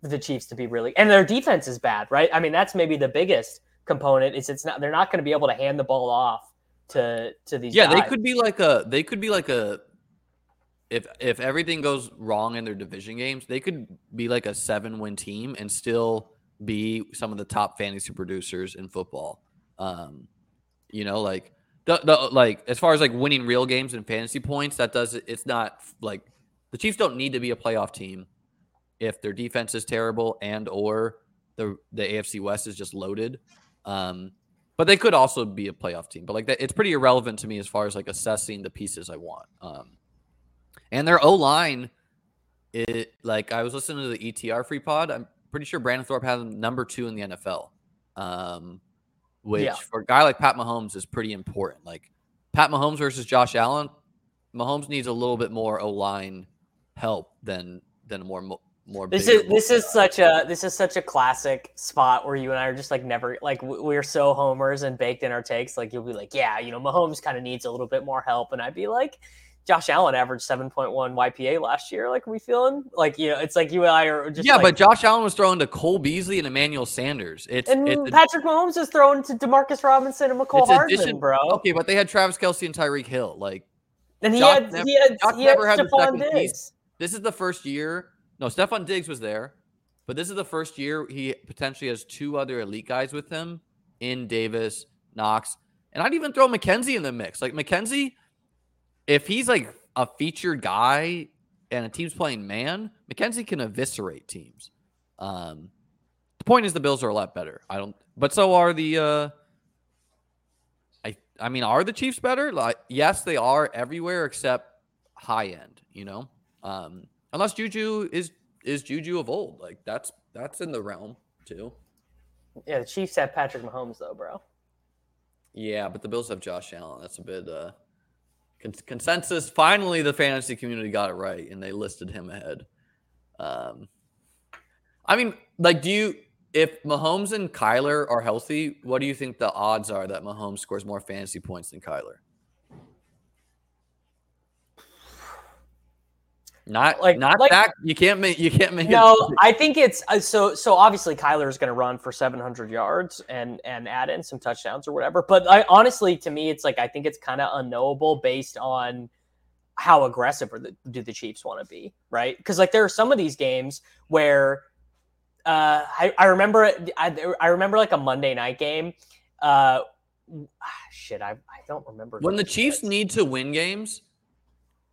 for the Chiefs to be really and their defense is bad, right? I mean, that's maybe the biggest component is it's not they're not going to be able to hand the ball off to to these Yeah, guys. they could be like a they could be like a if if everything goes wrong in their division games, they could be like a seven win team and still be some of the top fantasy producers in football. Um, you know, like the, the like as far as like winning real games and fantasy points, that does it's not like the Chiefs don't need to be a playoff team if their defense is terrible and or the the AFC West is just loaded. Um, but they could also be a playoff team. But like that, it's pretty irrelevant to me as far as like assessing the pieces I want. Um, and their O line, it like I was listening to the ETR free pod. I'm pretty sure Brandon Thorpe had number two in the NFL. Um, which yeah. for a guy like Pat Mahomes is pretty important. Like Pat Mahomes versus Josh Allen, Mahomes needs a little bit more O line help than than a more more. This is this is such a this is such a classic spot where you and I are just like never like we're so homers and baked in our takes. Like you'll be like, yeah, you know, Mahomes kind of needs a little bit more help, and I'd be like, Josh Allen averaged 7.1 YPA last year. Like, are we feeling like, you know, it's like you and I are just. Yeah, like, but Josh Allen was throwing to Cole Beasley and Emmanuel Sanders. It's And it's Patrick Mahomes is throwing to Demarcus Robinson and Mecole Hardman, addition, bro. Okay, but they had Travis Kelce and Tyreek Hill. Like, and he Josh had, never, he had, Josh he never had, had the second Diggs. piece. This is the first year. No, Stefon Diggs was there, but this is the first year he potentially has two other elite guys with him in Davis, Knox, and I'd even throw McKenzie in the mix. Like, McKenzie, if he's like a featured guy and a team's playing man, McKenzie can eviscerate teams. Um, the point is the Bills are a lot better. I don't, but so are the. Uh, I I mean, are the Chiefs better? Like, yes, they are everywhere except high end. You know, um, unless Juju is is Juju of old. Like that's that's in the realm too. Yeah, the Chiefs have Patrick Mahomes though, bro. Yeah, but the Bills have Josh Allen. That's a bit uh, con- consensus. Finally, the fantasy community got it right, and they listed him ahead. Um, I mean, like, do you if Mahomes and Kyler are healthy, what do you think the odds are that Mahomes scores more fantasy points than Kyler? Not like not like, that you can't make you can't make no. It. I think it's uh, so so. Obviously, Kyler is going to run for 700 yards and and add in some touchdowns or whatever. But I honestly, to me, it's like I think it's kind of unknowable based on how aggressive the, do the Chiefs want to be, right? Because like there are some of these games where uh, I I remember I, I remember like a Monday night game. Uh, shit, I I don't remember when the Chiefs need to win games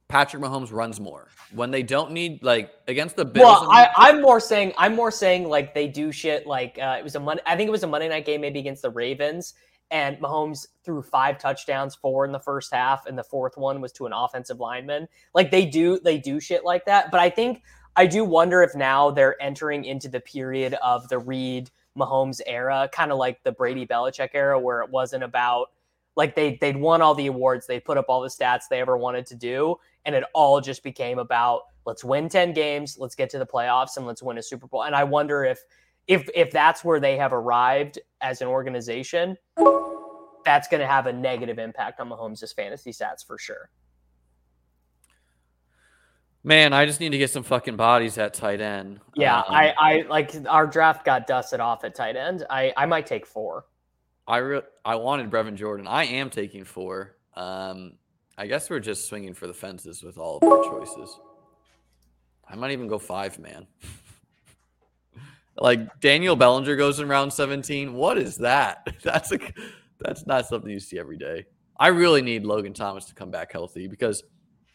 Patrick Mahomes runs more when they don't need like against the Bills. Well, I, I'm more saying I'm more saying like they do shit like uh, it was a Monday. I think it was a Monday night game maybe against the Ravens, and Mahomes threw five touchdowns, four in the first half, and the fourth one was to an offensive lineman. Like they do they do shit like that. But I think I do wonder if now they're entering into the period of the Reid Mahomes era, kind of like the Brady Belichick era, where it wasn't about like they they'd won all the awards, they put up all the stats they ever wanted to do, and it all just became about let's win 10 games, let's get to the playoffs and let's win a Super Bowl. And I wonder if if if that's where they have arrived as an organization, that's going to have a negative impact on Mahomes' fantasy stats for sure. Man, I just need to get some fucking bodies at tight end. Yeah, um, I, I like our draft got dusted off at tight end. I, I might take four. I re- I wanted Brevin Jordan. I am taking four. Um, I guess we're just swinging for the fences with all of our choices. I might even go five, man. like Daniel Bellinger goes in round 17. What is that? That's a that's not something you see every day. I really need Logan Thomas to come back healthy because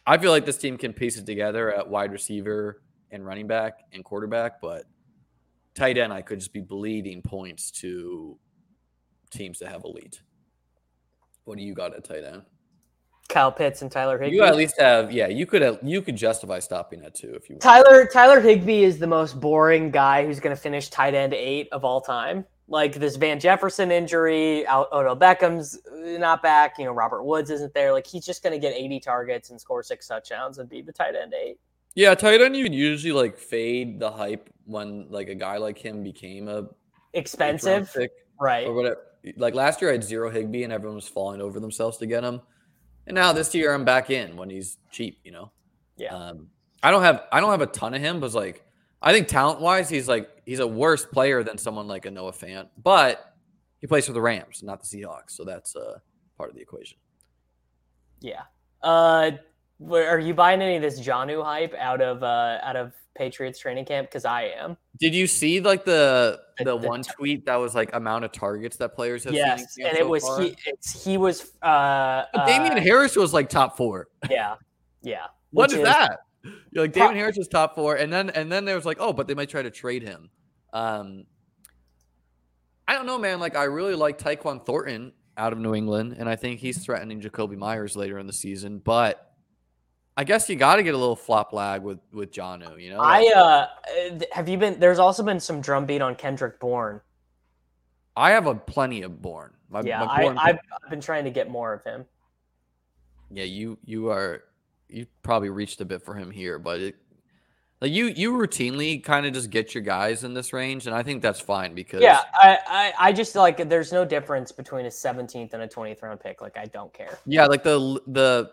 I feel like this team can piece it together at wide receiver and running back and quarterback, but tight end I could just be bleeding points to teams that have elite. What do you got at tight end? Kyle Pitts and Tyler Higbee. You at least have, yeah. You could have, you could justify stopping at two if you. Want. Tyler Tyler Higbee is the most boring guy who's going to finish tight end eight of all time. Like this Van Jefferson injury, out. Odell Beckham's uh, not back. You know Robert Woods isn't there. Like he's just going to get 80 targets and score six touchdowns and be the tight end eight. Yeah, tight end you usually like fade the hype when like a guy like him became a expensive, right? Or whatever. Like last year, I had zero Higbee and everyone was falling over themselves to get him. And now this year I'm back in when he's cheap, you know. Yeah. Um, I don't have I don't have a ton of him, but like I think talent wise, he's like he's a worse player than someone like a Noah Fant, but he plays for the Rams, not the Seahawks, so that's uh, part of the equation. Yeah. Uh, are you buying any of this Jonnu hype out of uh, out of Patriots training camp? Because I am. Did you see like the the, the one t- tweet that was like amount of targets that players have? Yes, and so it was far? he. he was. Uh, Damien uh, Harris was like top four. Yeah, yeah. what is, is, that? You're like Damien Harris was top four, and then and then there was like, oh, but they might try to trade him. Um, I don't know, man. Like I really like Tyquan Thornton out of New England, and I think he's threatening Jakobi Meyers later in the season, but I guess you got to get a little flop lag with with Jonnu. You know, I uh, have you been? There's also been some drumbeat on Kendrick Bourne. I have a plenty of Bourne. My, yeah, my Bourne I, have been trying to get more of him. Yeah, you you are you probably reached a bit for him here, but it, like you you routinely kind of just get your guys in this range, and I think that's fine because yeah, I, I I just like there's no difference between a 17th and a 20th round pick. Like I don't care. Yeah, like the the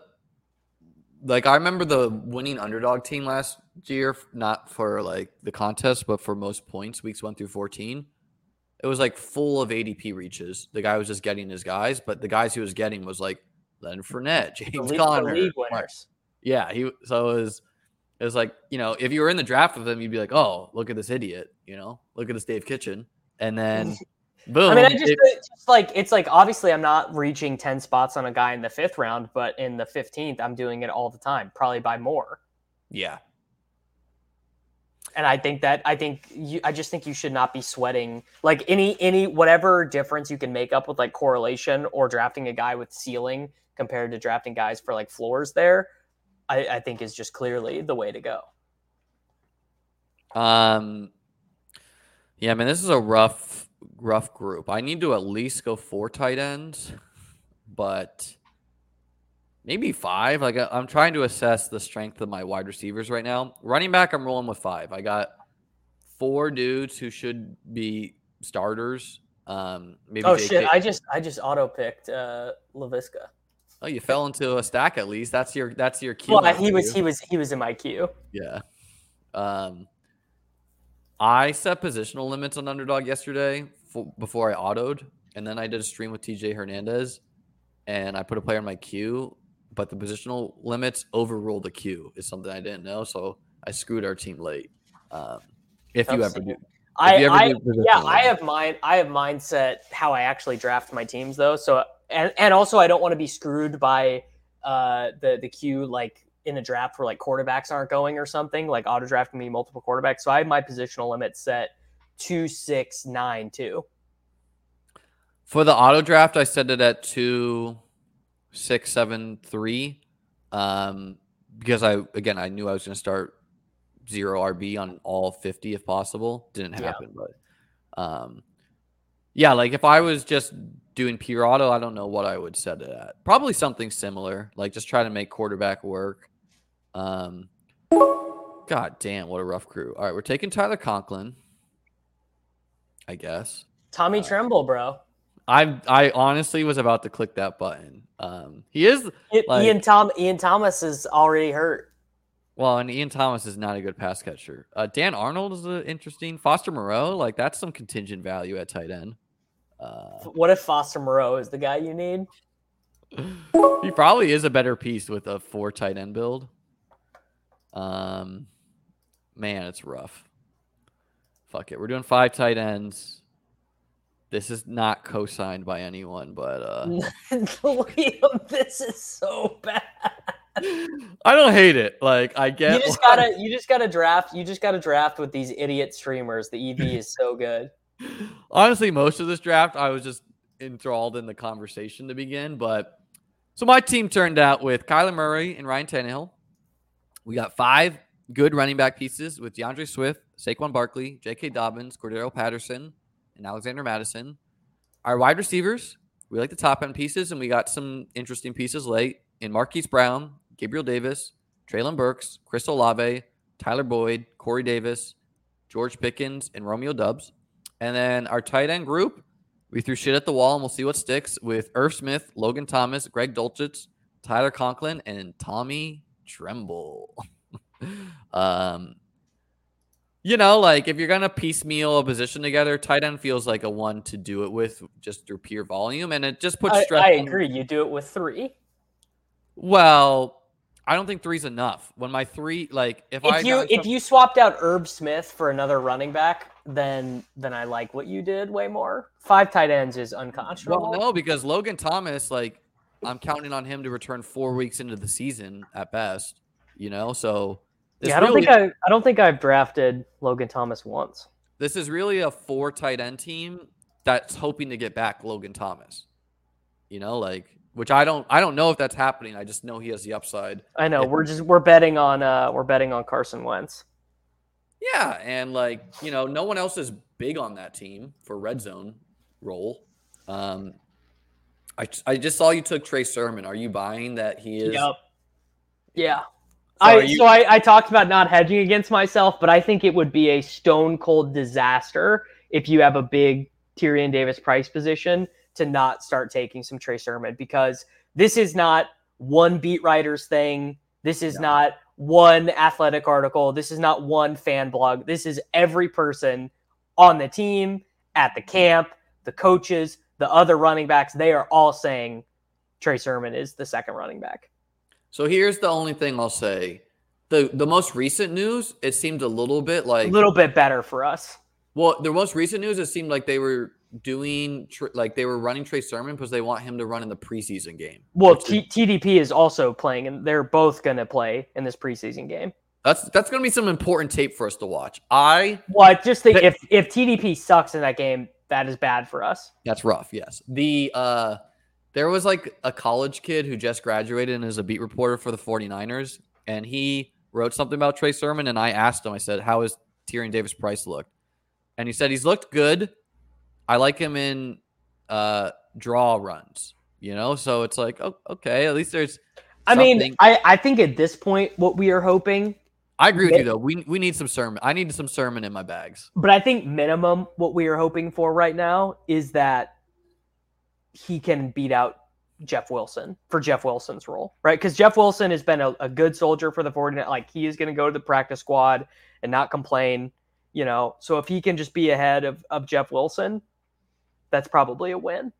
like I remember the winning underdog team last year, not for like the contest, but for most points, weeks one through fourteen. It was like full of ADP reaches. The guy was just getting his guys, but the guys he was getting was like Len Fournette, James the Conner. League winners. Yeah, he so it was it was like, you know, if you were in the draft with him, you'd be like, Oh, look at this idiot, you know, look at this Dave Kitchen. And then Boom. I mean, I just, it, it's just like it's like obviously I'm not reaching ten spots on a guy in the fifth round, but in the fifteenth, I'm doing it all the time, probably by more. Yeah. And I think that I think you I just think you should not be sweating like any any whatever difference you can make up with like correlation or drafting a guy with ceiling compared to drafting guys for like floors there, I, I think is just clearly the way to go. Um yeah, I mean this is a rough rough group. I need to at least go four tight ends, but maybe five. Like I'm trying to assess the strength of my wide receivers right now. Running back, I'm rolling with five. I got four dudes who should be starters. Um, maybe. Oh JK shit! I just I just auto picked uh Laviska. Oh, you fell into a stack at least. That's your that's your cue. Well, he was he was he was in my queue. Yeah. Um, I set positional limits on underdog yesterday for, before I autoed, and then I did a stream with TJ Hernandez, and I put a player in my queue, but the positional limits overruled the queue is something I didn't know, so I screwed our team late. Um, if you ever do, I, I yeah, I have mine. I have mindset how I actually draft my teams though. So and and also I don't want to be screwed by uh the the queue like in a draft where like quarterbacks aren't going or something like auto drafting me multiple quarterbacks. So I have my positional limit set two six nine two. For the auto draft, I set it at two, six, seven, three, um, because I again I knew I was going to start zero RB on all fifty if possible. Didn't Yeah. happen, but um, yeah, like if I was just doing pure auto, I don't know what I would set it at. Probably something similar, like just try to make quarterback work. Um, God damn, what a rough crew. All right, we're taking Tyler Conklin. I guess. Tommy Uh, Tremble, bro. I I honestly was about to click that button. Um, he is I- like- Ian Tom Ian Thomas is already hurt. well, and Ian Thomas is not a good pass catcher. Uh, Dan Arnold is a interesting. Foster Moreau, like that's some contingent value at tight end. Uh, What if Foster Moreau is the guy you need? he probably is a better piece with a four tight end build. Um, man, it's rough. Fuck it, we're doing five tight ends. This is not co-signed by anyone, but uh, Liam, this is so bad. I don't hate it. Like I get you just why- gotta you just gotta draft you just gotta draft with these idiot streamers the ev is so good Honestly, most of this draft, I was just enthralled in the conversation to begin. But so my team turned out with Kyler Murray and Ryan Tannehill. We got five good running back pieces with D'Andre Swift, Saquon Barkley, J.K. Dobbins, Cordarrelle Patterson, and Alexander Mattison. Our wide receivers, we like the top end pieces, and we got some interesting pieces late in Marquise Brown, Gabriel Davis, Treylon Burks, Chris Olave, Tyler Boyd, Corey Davis, George Pickens, and Romeo Doubs. And then our tight end group, we threw shit at the wall and we'll see what sticks with Irv Smith, Logan Thomas, Greg Dulcich, Tyler Conklin, and Tommy Tremble. um, you know, like if you're gonna piecemeal a position together, tight end feels like a one to do it with just through pure volume, and it just puts I, stress. I on- agree you do it with three Well, I don't think three's enough. When my three, like if, I if you if some- you swapped out Irv Smith for another running back then then i like what you did way more five tight ends is unconscionable Well, no, because Logan Thomas, like, I'm counting on him to return four weeks into the season at best. You know, so this yeah i don't really, think i i don't think i've drafted logan thomas once this is really a four tight end team that's hoping to get back Logan Thomas. You know, like, which I don't, I don't know if that's happening. I just know he has the upside. i know Yeah. we're just we're betting on uh we're betting on carson wentz Yeah, and like you know, no one else is big on that team for red zone role. Um, I I just saw you took Trey Sermon. Are you buying that he is? Yep. Yeah. So I you- so I, I talked about not hedging against myself, but I think it would be a stone cold disaster if you have a big Tyrion Davis price position to not start taking some Trey Sermon because this is not one beat writer's thing. This is No. not one athletic article. This is not one fan blog. This is every person on the team, at the camp, the coaches, the other running backs. They are all saying Trey Sermon is the second running back. So here's the only thing I'll say. The the most recent news, it seemed a little bit like a little bit better for us. well, the most recent news, it seemed like they were doing like they were running Trey Sermon because they want him to run in the preseason game. Well, T- TDP is also playing, and they're both going to play in this preseason game. that's that's gonna be some important tape for us to watch. I Well, I just think But- if if TDP sucks in that game, that is bad for us. That's rough. Yes. The uh there was like a college kid who just graduated and is a beat reporter for the 49ers and he wrote something about Trey Sermon and I asked him I said How is has Tyrion Davis Price looked? And he said he's looked good. I like him in uh draw runs. You know, so it's like oh, okay, at least there's. I mean, I, I think at this point, what we are hoping, I agree with you though. We we need some sermon. I need some sermon in my bags. but I think minimum what we are hoping for right now is that he can beat out Jeff Wilson for Jeff Wilson's role, right? Because Jeff Wilson has been a, a good soldier for the 49. Like he is going to go to the practice squad and not complain, you know. So if he can just be ahead of, of Jeff Wilson, that's probably a win.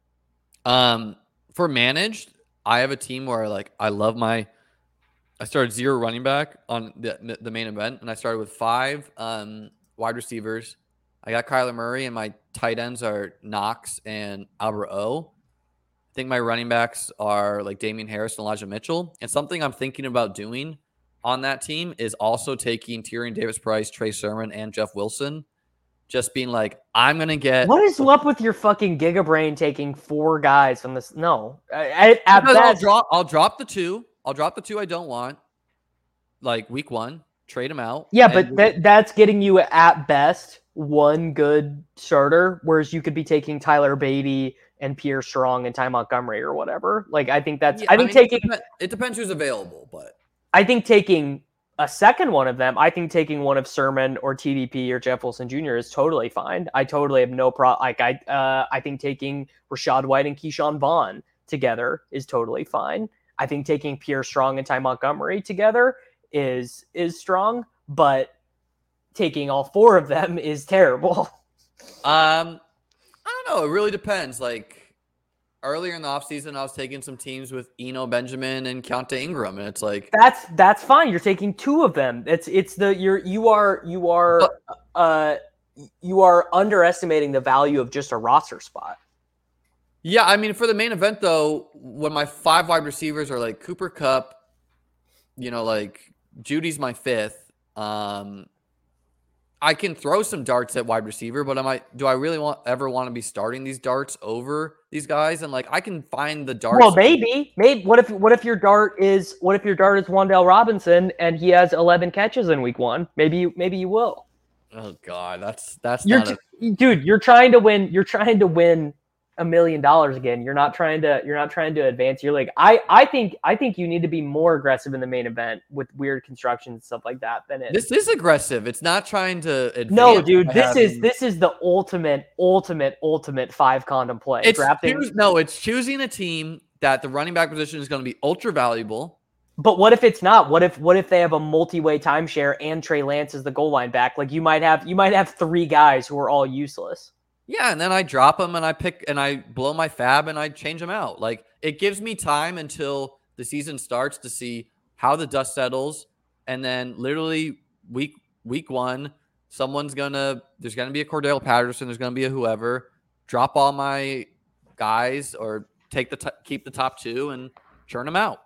Um, for managed, I have a team where like I love my. I started zero running back on the the main event, and I started with five um wide receivers. I got Kyler Murray, and my tight ends are Knox and Albert O. I think my running backs are like Damien Harris and Elijah Mitchell. And something I'm thinking about doing on that team is also taking Tyrion Davis Price, Trey Sermon, and Jeff Wilson. Just being like, I'm gonna get What is up with your fucking gigabrain taking four guys from this? No, I, I, at Because I'll best, drop. I'll drop the two. I'll drop the two I don't want. Like week one, trade them out. yeah, but that that's getting you at best one good starter, whereas you could be taking Tyler Badie and Pierre Strong and Ty Montgomery or whatever. Like I think that's Yeah, I think mean, taking It depends, who's available, but I think taking a second one of them, I think taking one of Sermon or TDP or Jeff Wilson Jr. is totally fine. I totally have no problem. Like I, uh, I think taking Rachaad White and Ke'Shawn Vaughn together is totally fine. I think taking Pierre Strong and Ty Montgomery together is is strong, but taking all four of them is terrible. um, I don't know. It really depends. Like earlier in the offseason, I was taking some teams with Eno Benjamin and Keaontay Ingram, and it's like That's that's fine. You're taking two of them. It's it's the you're you are you are uh you are underestimating the value of just a roster spot. Yeah, I mean, for the main event though, when my five wide receivers are like Cooper Kupp, you know, like JuJu's my fifth. Um, I can throw some darts at wide receiver, but am I? Do I really want ever want to be starting these darts over these guys? And like, I can find the darts. Well, maybe, maybe. What if what if your dart is what if your dart is Wan'Dale Robinson and he has 11 catches in week one? Maybe you maybe you will. Oh God, that's that's You're not a, t- dude. You're trying to win. You're trying to win a million dollars again. You're not trying to. You're not trying to advance your league. I I think I think you need to be more aggressive in the main event with weird construction and stuff like that than it. this is aggressive. It's not trying to. Advance no, dude. This is this is the ultimate, ultimate, ultimate five condom play. It's drafting. choose- no, it's choosing a team that the running back position is going to be ultra valuable. But what if it's not? What if what if they have a multi-way timeshare and Trey Lance is the goal line back? Like you might have you might have three guys who are all useless. Yeah, and then I drop them and I pick and I blow my fab and I change them out. Like it gives me time until the season starts to see how the dust settles, and then literally week week one, someone's gonna there's gonna be a Cordarrelle Patterson, there's gonna be a whoever. Drop all my guys or take the t- keep the top two and churn them out.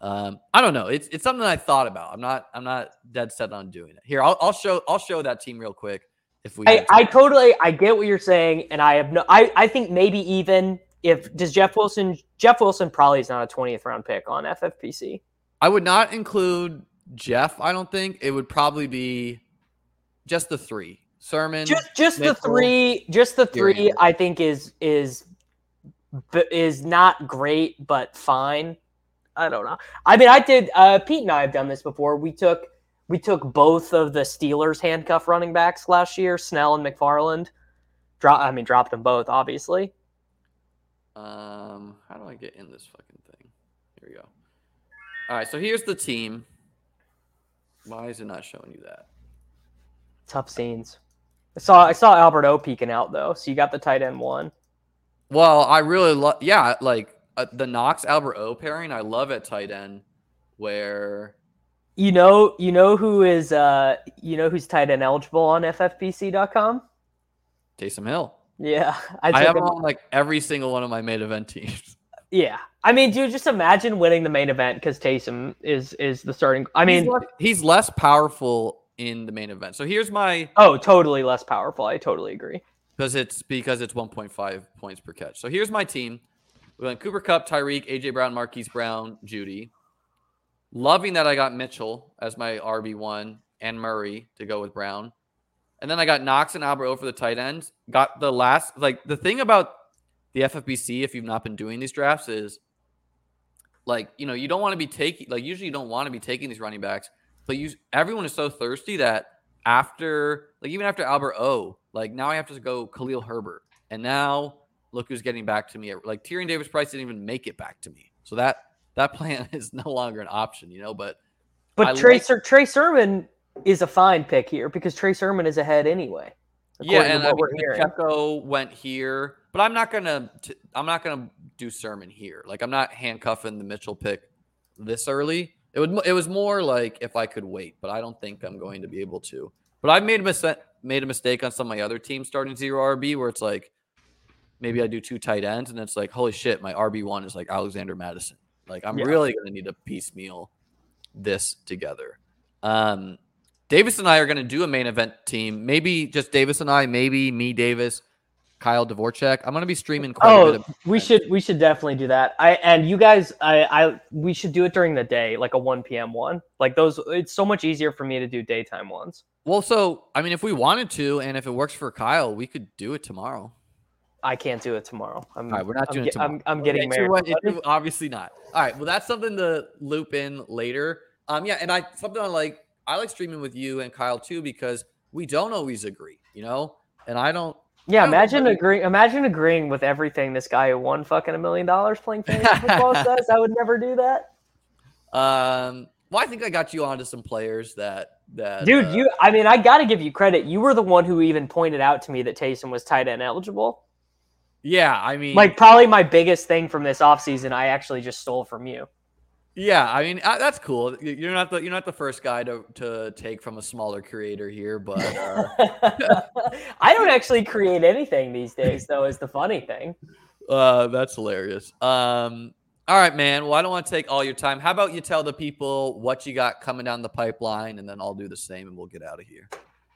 Um, I don't know. It's it's something I thought about. I'm not I'm not dead set on doing it. Here, I'll, I'll show I'll show that team real quick if we. I, have I totally I get what you're saying, and I have no I, I think maybe even if does Jeff Wilson Jeff Wilson probably is not a 20th round pick on FFPC. I would not include Jeff. I don't think it would probably be just the three. Sermon. Just just the three just the three. I think is is is not great but fine. I don't know. I mean, I did. Uh, Pete and I have done this before. We took we took both of the Steelers handcuff running backs last year, Snell and McFarland. Drop. I mean, dropped them both, obviously. Um, how do I get in this fucking thing? Here we go. All right, so here's the team. Why is it not showing you that? Tough scenes. I saw I saw Albert O peeking out though, so you got the tight end one. Well, I really love. Yeah, like uh, the Knox Albert O pairing. I love at tight end, where You know, you know who is uh you know who's tight end eligible on FFPC.com? Taysom Hill. Yeah, I, I, have him- on like every single one of my main event teams. Yeah, I mean, dude, just imagine winning the main event because Taysom is is the starting. I mean, he's less, he's less powerful in the main event. So here's my oh, totally less powerful. I totally agree. because it's because it's 1.5 points per catch. So here's my team. We went Cooper Kupp, Tyreek, AJ Brown, Marquise Brown, JuJu. Loving that I got Mitchell as my RB one and Murray to go with Brown. And then I got Knox and Albert O for the tight ends. Got the last like the thing about the FFPC, if you've not been doing these drafts, is like you know you don't want to be taking like usually you don't want to be taking these running backs, but you everyone is so thirsty that after like even after Albert O, like now I have to go Khalil Herbert, and now look who's getting back to me. Like Tyrion Davis Price didn't even make it back to me, so that that plan is no longer an option, you know. But But I Trey, like- Trey Sermon is a fine pick here because Trey Sermon is ahead anyway. yeah, and I mean. Pacheco went here, but I'm not gonna t- I'm not gonna do Sermon here. Like I'm not handcuffing the Mitchell pick this early. It would it was more like if I could wait, but I don't think I'm going to be able to. But I've made a mis- made a mistake on some of my other teams starting zero RB where it's like maybe I do two tight ends and it's like holy shit, my RB one is like Alexander Mattison. Like I'm Yeah. really gonna need to piecemeal this together. Um, Davis and I are going to do a main event team. Maybe just Davis and I. Maybe me, Davis, Kyle Dvorchak. I'm going to be streaming quite a bit. Oh, Of, we should we should definitely do that. I and you guys, I I we should do it during the day, like a one p.m. one. Like those, it's so much easier for me to do daytime ones. well, so I mean, if we wanted to, and if it works for Kyle, we could do it tomorrow. I can't do it tomorrow. I'm, All right, we're not I'm doing ge- it tomorrow. I'm, I'm getting It's married. what- obviously not. All right. Well, that's something to loop in later. Um, yeah, and I something I like. I like streaming with you and Kyle too because we don't always agree, you know. And I don't. Yeah, I don't imagine know. agreeing. Imagine agreeing with everything this guy who won fucking a million dollars playing fantasy football says. I would never do that, Um, well, I think I got you onto some players that that dude. uh, You, I mean, I got to give you credit. You were the one who even pointed out to me that Taysom was tight end eligible. Yeah, I mean, Like, probably my biggest thing from this offseason, I actually just stole from you. Yeah, I mean uh, that's cool. You're not the you're not the first guy to to take from a smaller creator here, but uh, I don't actually create anything these days, though. Is the funny thing. uh, that's hilarious. Um, all right, man. Well, I don't want to take all your time. How about you tell the people what you got coming down the pipeline, and then I'll do the same, and we'll get out of here.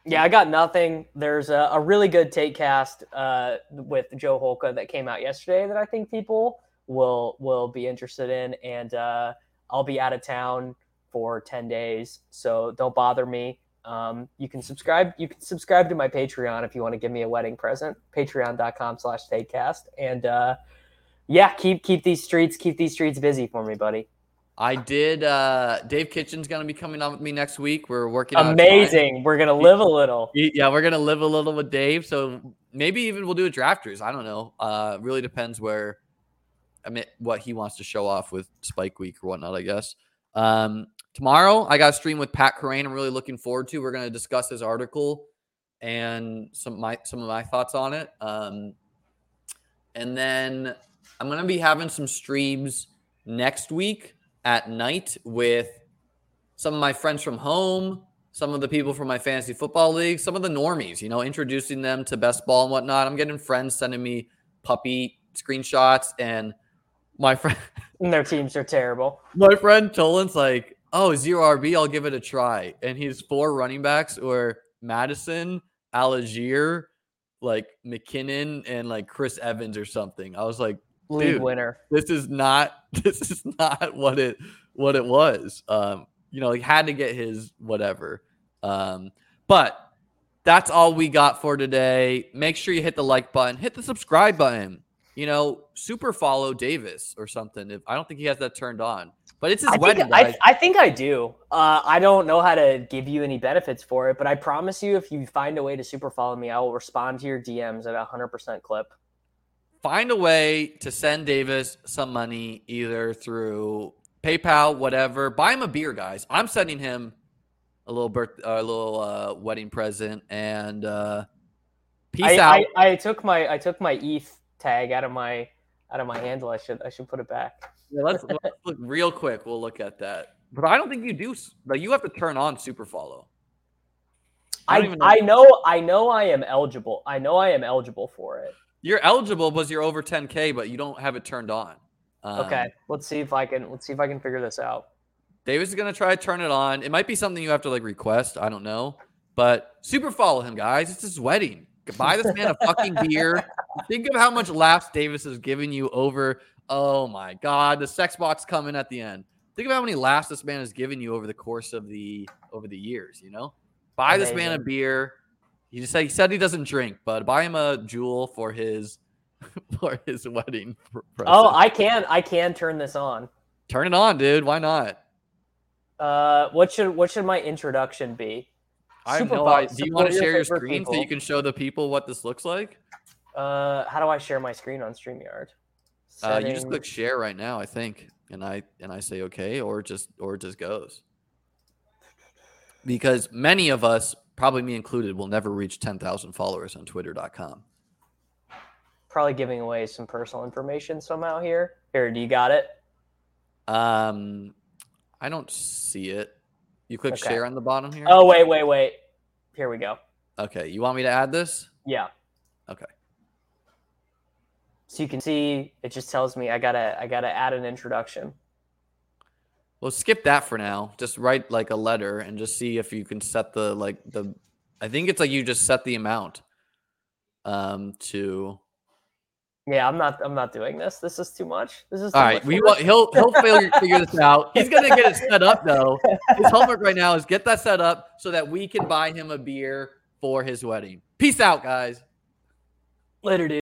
Yeah, I got nothing. There's a, a really good take cast uh, with Joe Holka that came out yesterday that I think people will will be interested in, and uh, I'll be out of town for ten days, so don't bother me. Um, you can subscribe. You can subscribe to my Patreon if you want to give me a wedding present. Patreon.com/slash takecast, and uh, yeah, keep keep these streets keep these streets busy for me, buddy. I did. Uh, Dave Kitchen's gonna be coming on with me next week. We're working. out. Amazing. We're gonna live a little. Yeah, we're gonna live a little with Dave. So maybe even we'll do a drafters. I don't know. Uh, really depends where. I mean, what he wants to show off with Spike Week or whatnot. I guess. Um, tomorrow I got a stream with Pat Kerrane. I'm really looking forward to. We're gonna discuss his article and some of my some of my thoughts on it. Um, and then I'm gonna be having some streams next week at night with some of my friends from home, some of the people from my fantasy football league, some of the normies, you know, introducing them to best ball and whatnot. I'm getting friends sending me puppy screenshots and my friend And their teams are terrible. my friend Tolan's like, oh, zero RB, I'll give it a try. And his four running backs were Mattison, Allgeier, like McKinnon, and like Chris Evans or something. I was like, League Dude. winner. this is not this is not what it what it was. Um, you know, he had to get his whatever. Um, but that's all we got for today. Make sure you hit the like button, hit the subscribe button. You know, super follow Davis or something. If I don't think he has that turned on, but it's his I wedding, think, I. I think I do. Uh, I don't know how to give you any benefits for it, but I promise you, if you find a way to super follow me, I will respond to your DMs at a hundred percent clip. Find a way to send Davis some money, either through PayPal, whatever. Buy him a beer, guys. I'm sending him a little birth, a little uh, wedding present, and uh, peace I, out. I, I took my I took my ETH tag out of my out of my handle. I should I should put it back. Yeah, let's, let's look real quick. We'll look at that. But I don't think you do. Like you have to turn on super follow. I I I know I know I am eligible. I know I am eligible for it. You're eligible because you're over 10k, but you don't have it turned on. Um, Okay, let's see if I can let's see if I can figure this out. Davis is gonna try to turn it on. It might be something you have to like request. I don't know, but super follow him, guys. It's his wedding. Buy this man a fucking beer. Think of how much laughs Davis has given you over. Oh my god, the sex box coming at the end. Think of how many laughs this man has given you over the course of the over the years. You know, buy this man a beer. He just said he said he doesn't drink, but buy him a jewel for his for his wedding. pr- Oh. I can I can turn this on. turn it on, dude. Why not? Uh, what should what should my introduction be? I Super no. Do you want to share your screen so you can show the people what this looks like? Uh, how do I share my screen on Streamyard? Uh, you just click share right now, I think, and I and I say okay, or just or it just goes. Because many of us, probably me included, will never reach ten thousand followers on Twitter.com. Probably giving away some personal information somehow here. Here, do you got it? Um, I don't see it. You click Okay. share on the bottom here. Oh wait, wait, wait. Here we go. okay. You want me to add this? Yeah. Okay. So you can see it just tells me I gotta I gotta add an introduction. Well, skip that for now. Just write like a letter and just see if you can set the like the. I think it's like you just set the amount. Um. To Yeah, I'm not I'm not doing this. This is too much. This is too all right. We want he'll he'll figure, figure this out. He's gonna get it set up though. His homework right now is get that set up so that we can buy him a beer for his wedding. Peace out, guys. later, dude.